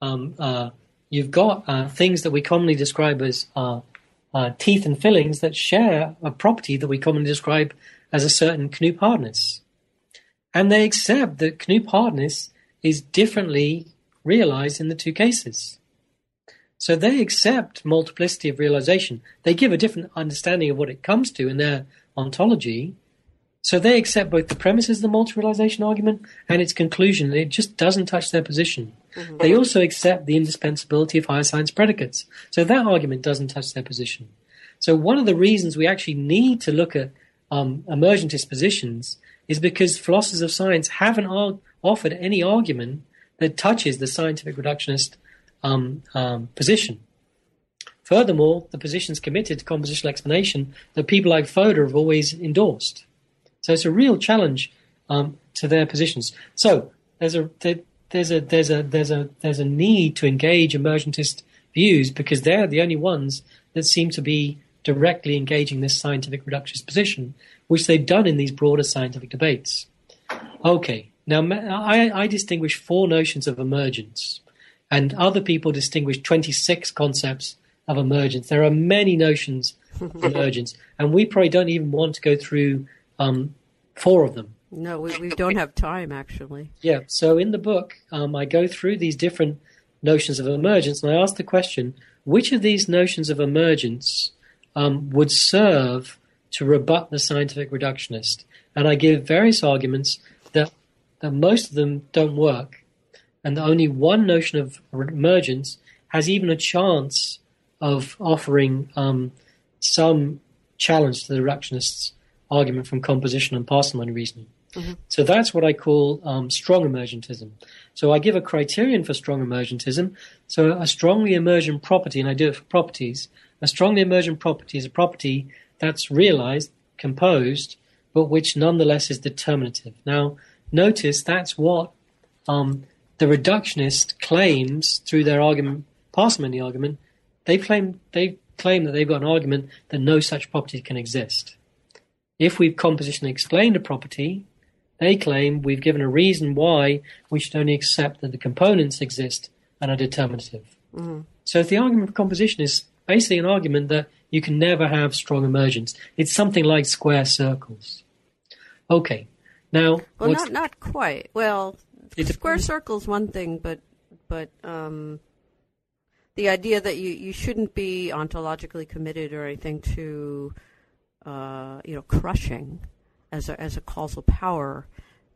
um, uh, you've got uh, things that we commonly describe as uh, uh, teeth and fillings that share a property that we commonly describe as a certain Knoop hardness. And they accept that Knoop hardness is differently realized in the two cases. So they accept multiplicity of realization. They give a different understanding of what it comes to in their ontology. So they accept both the premises of the multi-realization argument and its conclusion. It just doesn't touch their position. Mm-hmm. They also accept the indispensability of higher science predicates. So that argument doesn't touch their position. So one of the reasons we actually need to look at um, emergentist positions is because philosophers of science haven't ar- offered any argument that touches the scientific reductionist um, um, position. Furthermore, the positions committed to compositional explanation that people like Fodor have always endorsed. So it's a real challenge um, to their positions. So there's a there's a there's a there's a there's a need to engage emergentist views because they're the only ones that seem to be directly engaging this scientific reductionist position, which they've done in these broader scientific debates. Okay, now I, I distinguish four notions of emergence, and other people distinguish 26 concepts of emergence. There are many notions of emergence, and we probably don't even want to go through um, four of them. No, we, we don't have time, actually. Yeah, so in the book, um, I go through these different notions of emergence, and I ask the question which of these notions of emergence um, would serve to rebut the scientific reductionist. And I give various arguments that, that most of them don't work, and that only one notion of emergence has even a chance of offering um, some challenge to the reductionists' argument from composition and parsimony reasoning. Mm-hmm. So that's what I call um, strong emergentism. So I give a criterion for strong emergentism. So a strongly emergent property, and I do it for properties, a strongly emergent property is a property that's realized, composed, but which nonetheless is determinative. Now, notice that's what um, the reductionist claims through their argument, parsimony argument. They claim they claim that they've got an argument that no such property can exist. If we've compositionally explained a property, they claim we've given a reason why we should only accept that the components exist and are determinative. Mm-hmm. So if the argument of composition is basically an argument that you can never have strong emergence. It's something like square circles. Okay, now well, not not quite. Well, square circles one thing, but but um, the idea that you, you shouldn't be ontologically committed or anything to uh, you know crushing as a as a causal power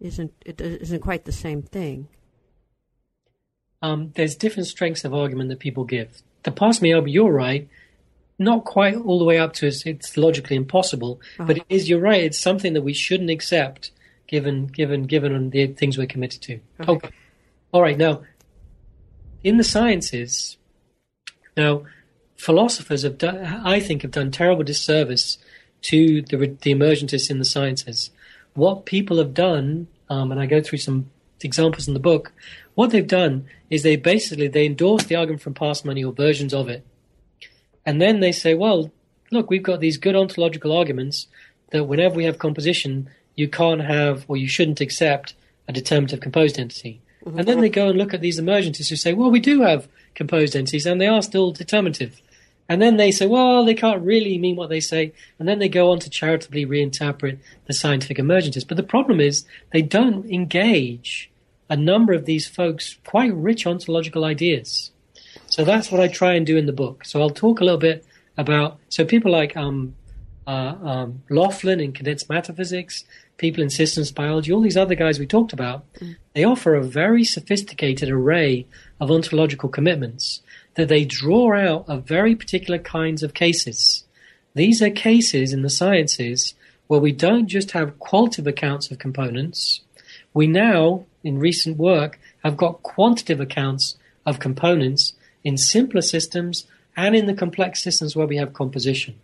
isn't it isn't quite the same thing. Um, there's different strengths of argument that people give the pass me over, you're right, not quite all the way up to it's, it's logically impossible, uh-huh. but it is, you're right, it's something that we shouldn't accept given, given, given the things we're committed to. Okay. okay. All right. Now, in the sciences, now, philosophers have done, I think, have done terrible disservice to the, the emergentists in the sciences. What people have done, um, and I go through some examples in the book, what they've done is they basically they endorse the argument from parsimony or versions of it, and then they say, well, look, we've got these good ontological arguments that whenever we have composition, you can't have or you shouldn't accept a determinative composed entity. Mm-hmm. And then they go and look at these emergentists who say, well, we do have composed entities and they are still determinative. And then they say, well, they can't really mean what they say. And then they go on to charitably reinterpret the scientific emergentists. But the problem is they don't engage a number of these folks quite rich ontological ideas. So that's what I try and do in the book. So I'll talk a little bit about so people like um, uh, um, Laughlin in condensed matter physics, people in systems biology, all these other guys we talked about, mm. they offer a very sophisticated array of ontological commitments that they draw out of very particular kinds of cases. These are cases in the sciences where we don't just have qualitative accounts of components. We now in recent work have got quantitative accounts of components in simpler systems and in the complex systems where we have composition.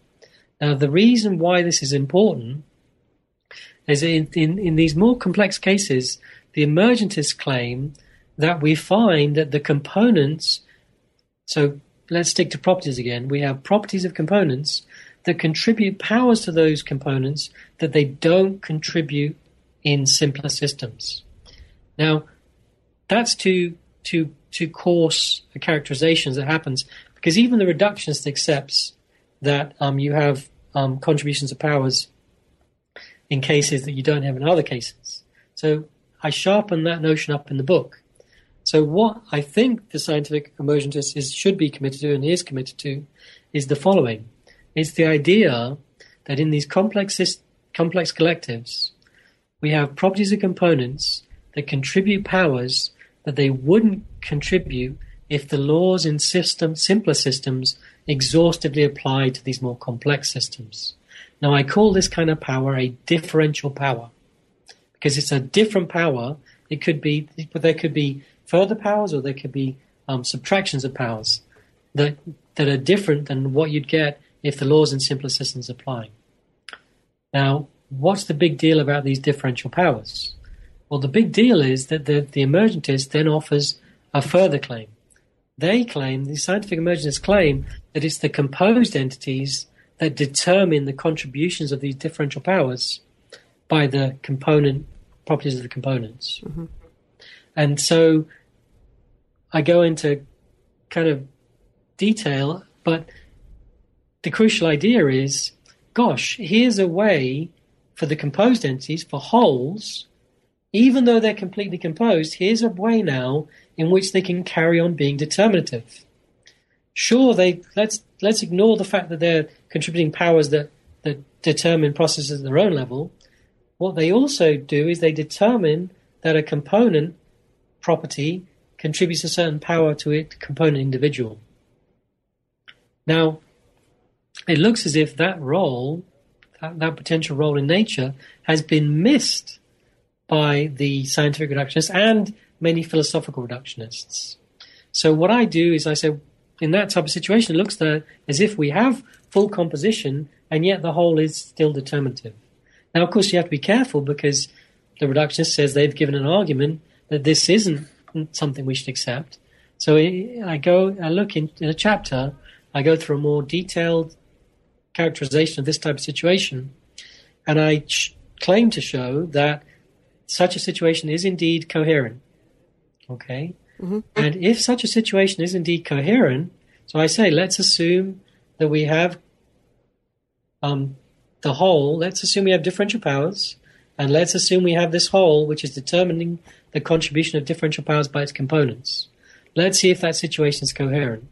Now, the reason why this is important is in, in, in these more complex cases, the emergentists claim that we find that the components, so let's stick to properties again, we have properties of components that contribute powers to those components that they don't contribute in simpler systems. Now, that's too too too coarse a characterizations that happens because even the reductionist accepts that um, you have um, contributions of powers in cases that you don't have in other cases. So I sharpen that notion up in the book. So what I think the scientific emergentist is should be committed to and is committed to is the following. It's the idea that in these complex complex collectives, we have properties of components that contribute powers that they wouldn't contribute if the laws in system simpler systems exhaustively applied to these more complex systems. Now I call this kind of power a differential power because it's a different power. It could be, but there could be further powers or there could be um, subtractions of powers that that are different than what you'd get if the laws in simpler systems apply. Now, what's the big deal about these differential powers? Well, the big deal is that the, the emergentist then offers a further claim. They claim, the scientific emergentists claim, that it's the composed entities that determine the contributions of these differential powers by the component properties of the components. Mm-hmm. And so I go into kind of detail, but the crucial idea is gosh, here's a way for the composed entities, for wholes, even though they're completely composed, here's a way now in which they can carry on being determinative. Sure, they let's let's ignore the fact that they're contributing powers that, that determine processes at their own level. What they also do is they determine that a component property contributes a certain power to it component individual. Now, it looks as if that role, that, that potential role in nature, has been missed by the scientific reductionists and many philosophical reductionists. So what I do is I say, in that type of situation, it looks as if we have full composition and yet the whole is still determinative. Now, of course, you have to be careful because the reductionist says they've given an argument that this isn't something we should accept. So I go, I look in, in a chapter, I go through a more detailed characterization of this type of situation, and I ch- claim to show that such a situation is indeed coherent. Okay? Mm-hmm. And if such a situation is indeed coherent, so I say, let's assume that we have um, the whole, let's assume we have differential powers, and let's assume we have this whole which is determining the contribution of differential powers by its components. Let's see if that situation is coherent.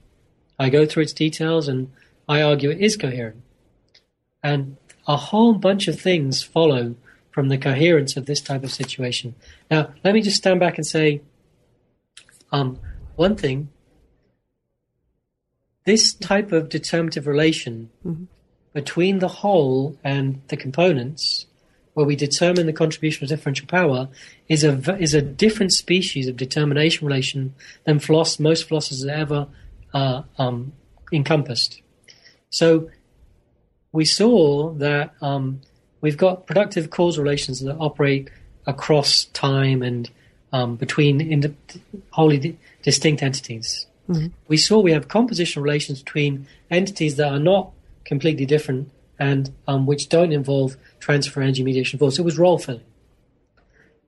I go through its details and I argue it is coherent. And a whole bunch of things follow from the coherence of this type of situation. Now, let me just stand back and say um, one thing. This type of determinative relation mm-hmm. between the whole and the components where we determine the contribution of differential power is a is a different species of determination relation than philosoph- most philosophers have ever uh, um, encompassed. So we saw that um, we've got productive causal relations that operate across time and um, between ind- wholly di- distinct entities. Mm-hmm. We saw we have compositional relations between entities that are not completely different and um, which don't involve transfer energy mediation force. It was role filling.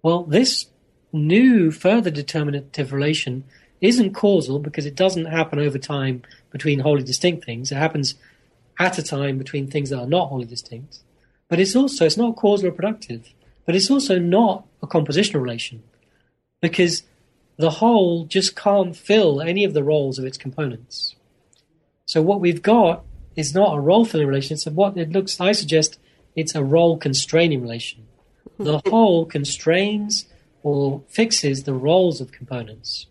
Well, this new further determinative relation isn't causal because it doesn't happen over time between wholly distinct things. It happens at a time between things that are not wholly distinct. But it's also, it's not causal or productive, but it's also not a compositional relation because the whole just can't fill any of the roles of its components. So what we've got is not a role filling relation. So what it looks, I suggest it's a role constraining relation. The whole constrains or fixes the roles of components.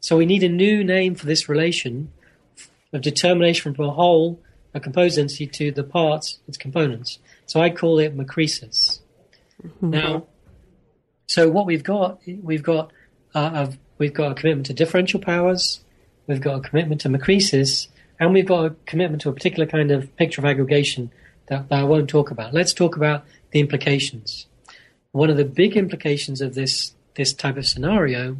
So we need a new name for this relation of determination from a whole, a composed entity, to the parts, its components. So I call it machresis. Mm-hmm. Now, so what we've got, we've got, uh, a, we've got a commitment to differential powers, we've got a commitment to machresis, and we've got a commitment to a particular kind of picture of aggregation that, that I won't talk about. Let's talk about the implications. One of the big implications of this this type of scenario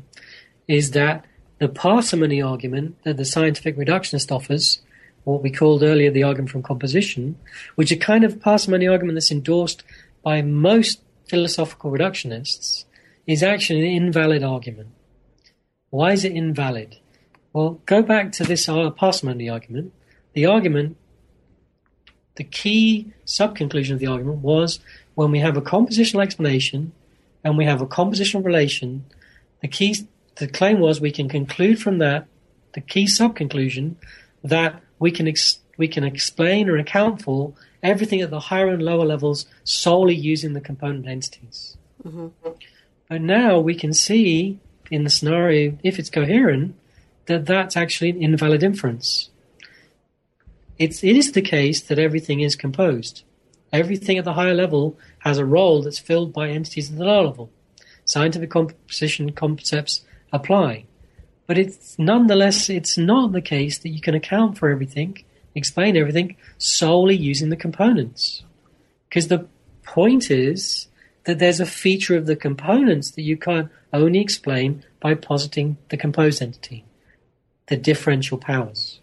is that the parsimony argument that the scientific reductionist offers, what we called earlier the argument from composition, which is a kind of parsimony argument that's endorsed by most philosophical reductionists, is actually an invalid argument. Why is it invalid? Well, go back to this uh, parsimony argument. The argument the key sub conclusion of the argument was when we have a compositional explanation and we have a compositional relation, the key the claim was we can conclude from that the key sub conclusion that we can ex- we can explain or account for everything at the higher and lower levels solely using the component entities. Mm-hmm. But now we can see in the scenario, if it's coherent, that that's actually an invalid inference. It's, it is the case that everything is composed. Everything at the higher level has a role that's filled by entities at the lower level. Scientific composition concepts apply. But it's nonetheless, it's not the case that you can account for everything, explain everything solely using the components. Because the point is that there's a feature of the components that you can only explain by positing the composed entity, the differential powers.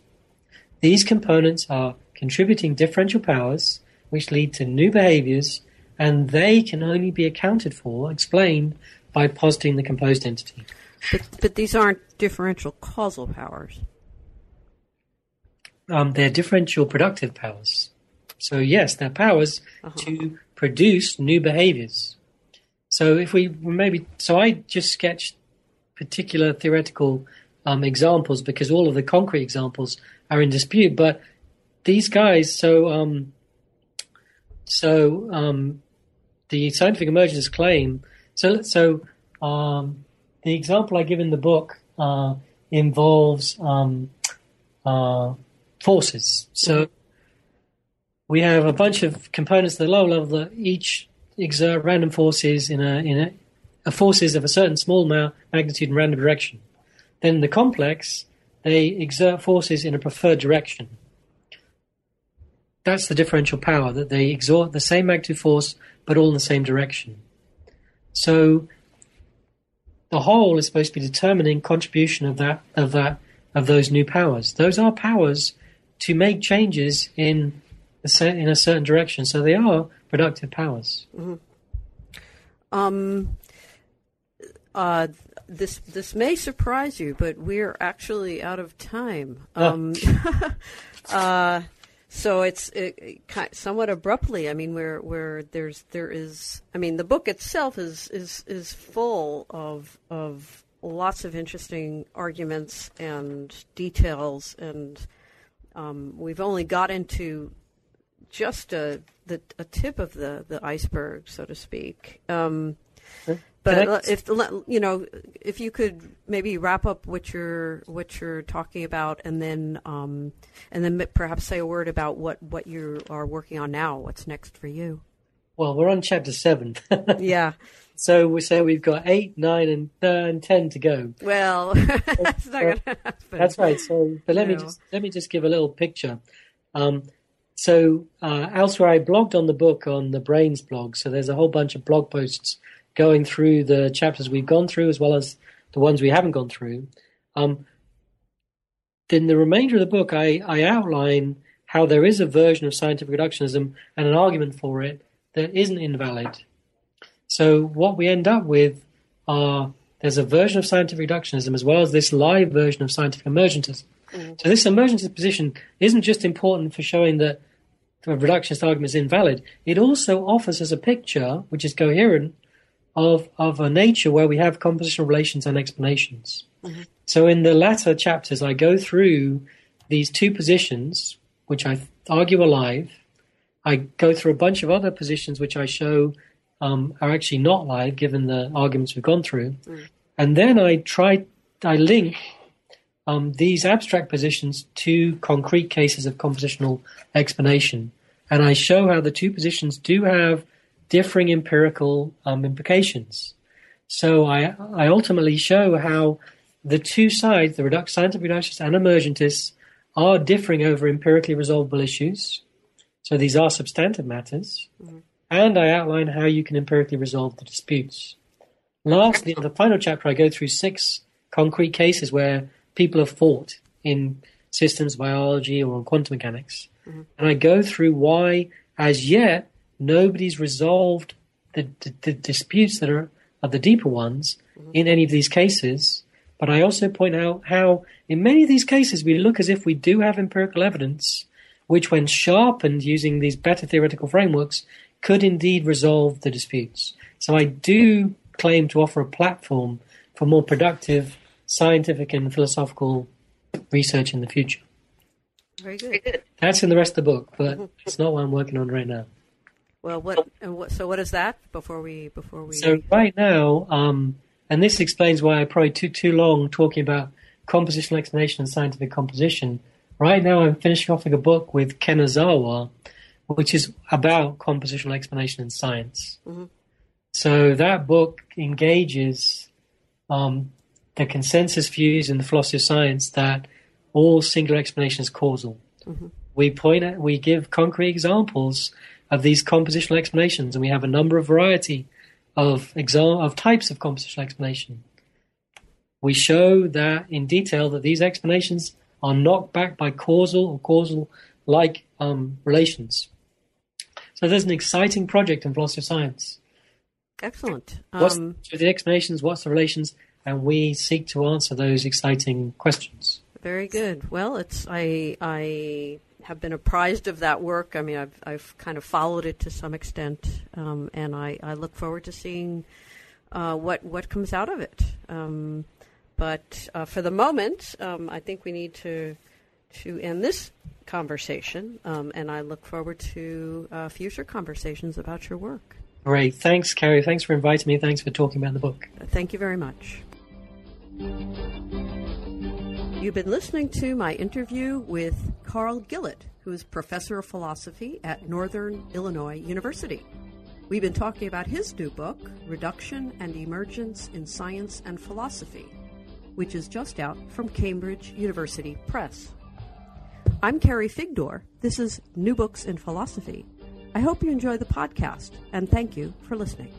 These components are contributing differential powers which lead to new behaviors and they can only be accounted for, explained by positing the composed entity. But, but these aren't differential causal powers. Um, they're differential productive powers. So yes, they're powers uh-huh. to produce new behaviors. So if we maybe, so I just sketched particular theoretical um, examples because all of the concrete examples are in dispute. But these guys, so um, so um, the scientific emergence claim. So so um, the example I give in the book uh, involves um, uh, forces. So we have a bunch of components at the lower level that each exert random forces in a in a, a forces of a certain small magnitude and random direction. Then the complex they exert forces in a preferred direction. That's the differential power that they exert the same magnitude force but all in the same direction. So the whole is supposed to be determining contribution of that of that of those new powers. Those are powers to make changes in a, in a certain direction. So they are productive powers. Mm-hmm. Um, uh, this this may surprise you, but we're actually out of time. Oh. Um, uh, so it's it, it, somewhat abruptly. I mean, where where there's there is. I mean, the book itself is is is full of of lots of interesting arguments and details, and um, we've only got into just a the a tip of the the iceberg, so to speak. Um, but if you know, if you could maybe wrap up what you're what you're talking about, and then um, and then perhaps say a word about what what you are working on now. What's next for you? Well, we're on chapter seven. yeah. So we say we've got eight, nine, and, uh, and ten to go. Well, that's not going to happen. That's right. So, but let no. me just let me just give a little picture. Um, so uh, elsewhere, I blogged on the book on the Brains blog. So there's a whole bunch of blog posts going through the chapters we've gone through as well as the ones we haven't gone through. Um, then the remainder of the book, I, I outline how there is a version of scientific reductionism and an argument for it that isn't invalid. So what we end up with are there's a version of scientific reductionism as well as this live version of scientific emergentism. Mm. So this emergentist position isn't just important for showing that the reductionist argument is invalid. It also offers us a picture which is coherent of, of a nature where we have compositional relations and explanations. Mm-hmm. So in the latter chapters, I go through these two positions, which I argue are live. I go through a bunch of other positions which I show um, are actually not live, given the arguments we've gone through. Mm. And then I try, I link um, these abstract positions to concrete cases of compositional explanation. And I show how the two positions do have differing empirical um, implications. So I, I ultimately show how the two sides, the reduct- scientific reductionists and emergentists, are differing over empirically resolvable issues. So these are substantive matters. Mm-hmm. And I outline how you can empirically resolve the disputes. Lastly, in the final chapter, I go through six concrete cases where people have fought in systems biology or in quantum mechanics. Mm-hmm. And I go through why, as yet, nobody's resolved the, the, the disputes that are, are the deeper ones mm-hmm. in any of these cases. But I also point out how, in many of these cases, we look as if we do have empirical evidence, which, when sharpened using these better theoretical frameworks, could indeed resolve the disputes. So I do claim to offer a platform for more productive scientific and philosophical research in the future. Very good. That's in the rest of the book, but it's not what I'm working on right now. Well, what, and what so what is that before we before we So right now, um, and this explains why I probably took too long talking about compositional explanation and scientific composition. Right now, I'm finishing off a book with Ken Aizawa, which is about compositional explanation in science. Mm-hmm. So that book engages um, the consensus views in the philosophy of science that all singular explanation is causal. Mhm. We point at, we give concrete examples of these compositional explanations, and we have a number of variety of of types of compositional explanation. We show that in detail that these explanations are knocked back by causal or causal like um, relations. So there's an exciting project in philosophy of science. excellent. What's Um, the explanations? What's the relations? And we seek to answer those exciting questions. Very good. Well, it's I I have been apprised of that work. I mean, I've I've kind of followed it to some extent, um, and I, I look forward to seeing uh, what what comes out of it. Um, but uh, for the moment, um, I think we need to to end this conversation, um, and I look forward to uh, future conversations about your work. Great. Thanks, Carrie. Thanks for inviting me. Thanks for talking about the book. Thank you very much. You've been listening to my interview with Carl Gillett, who is professor of philosophy at Northern Illinois University. We've been talking about his new book, Reduction and Emergence in Science and Philosophy, which is just out from Cambridge University Press. I'm Carrie Figdor. This is New Books in Philosophy. I hope you enjoy the podcast, and thank you for listening.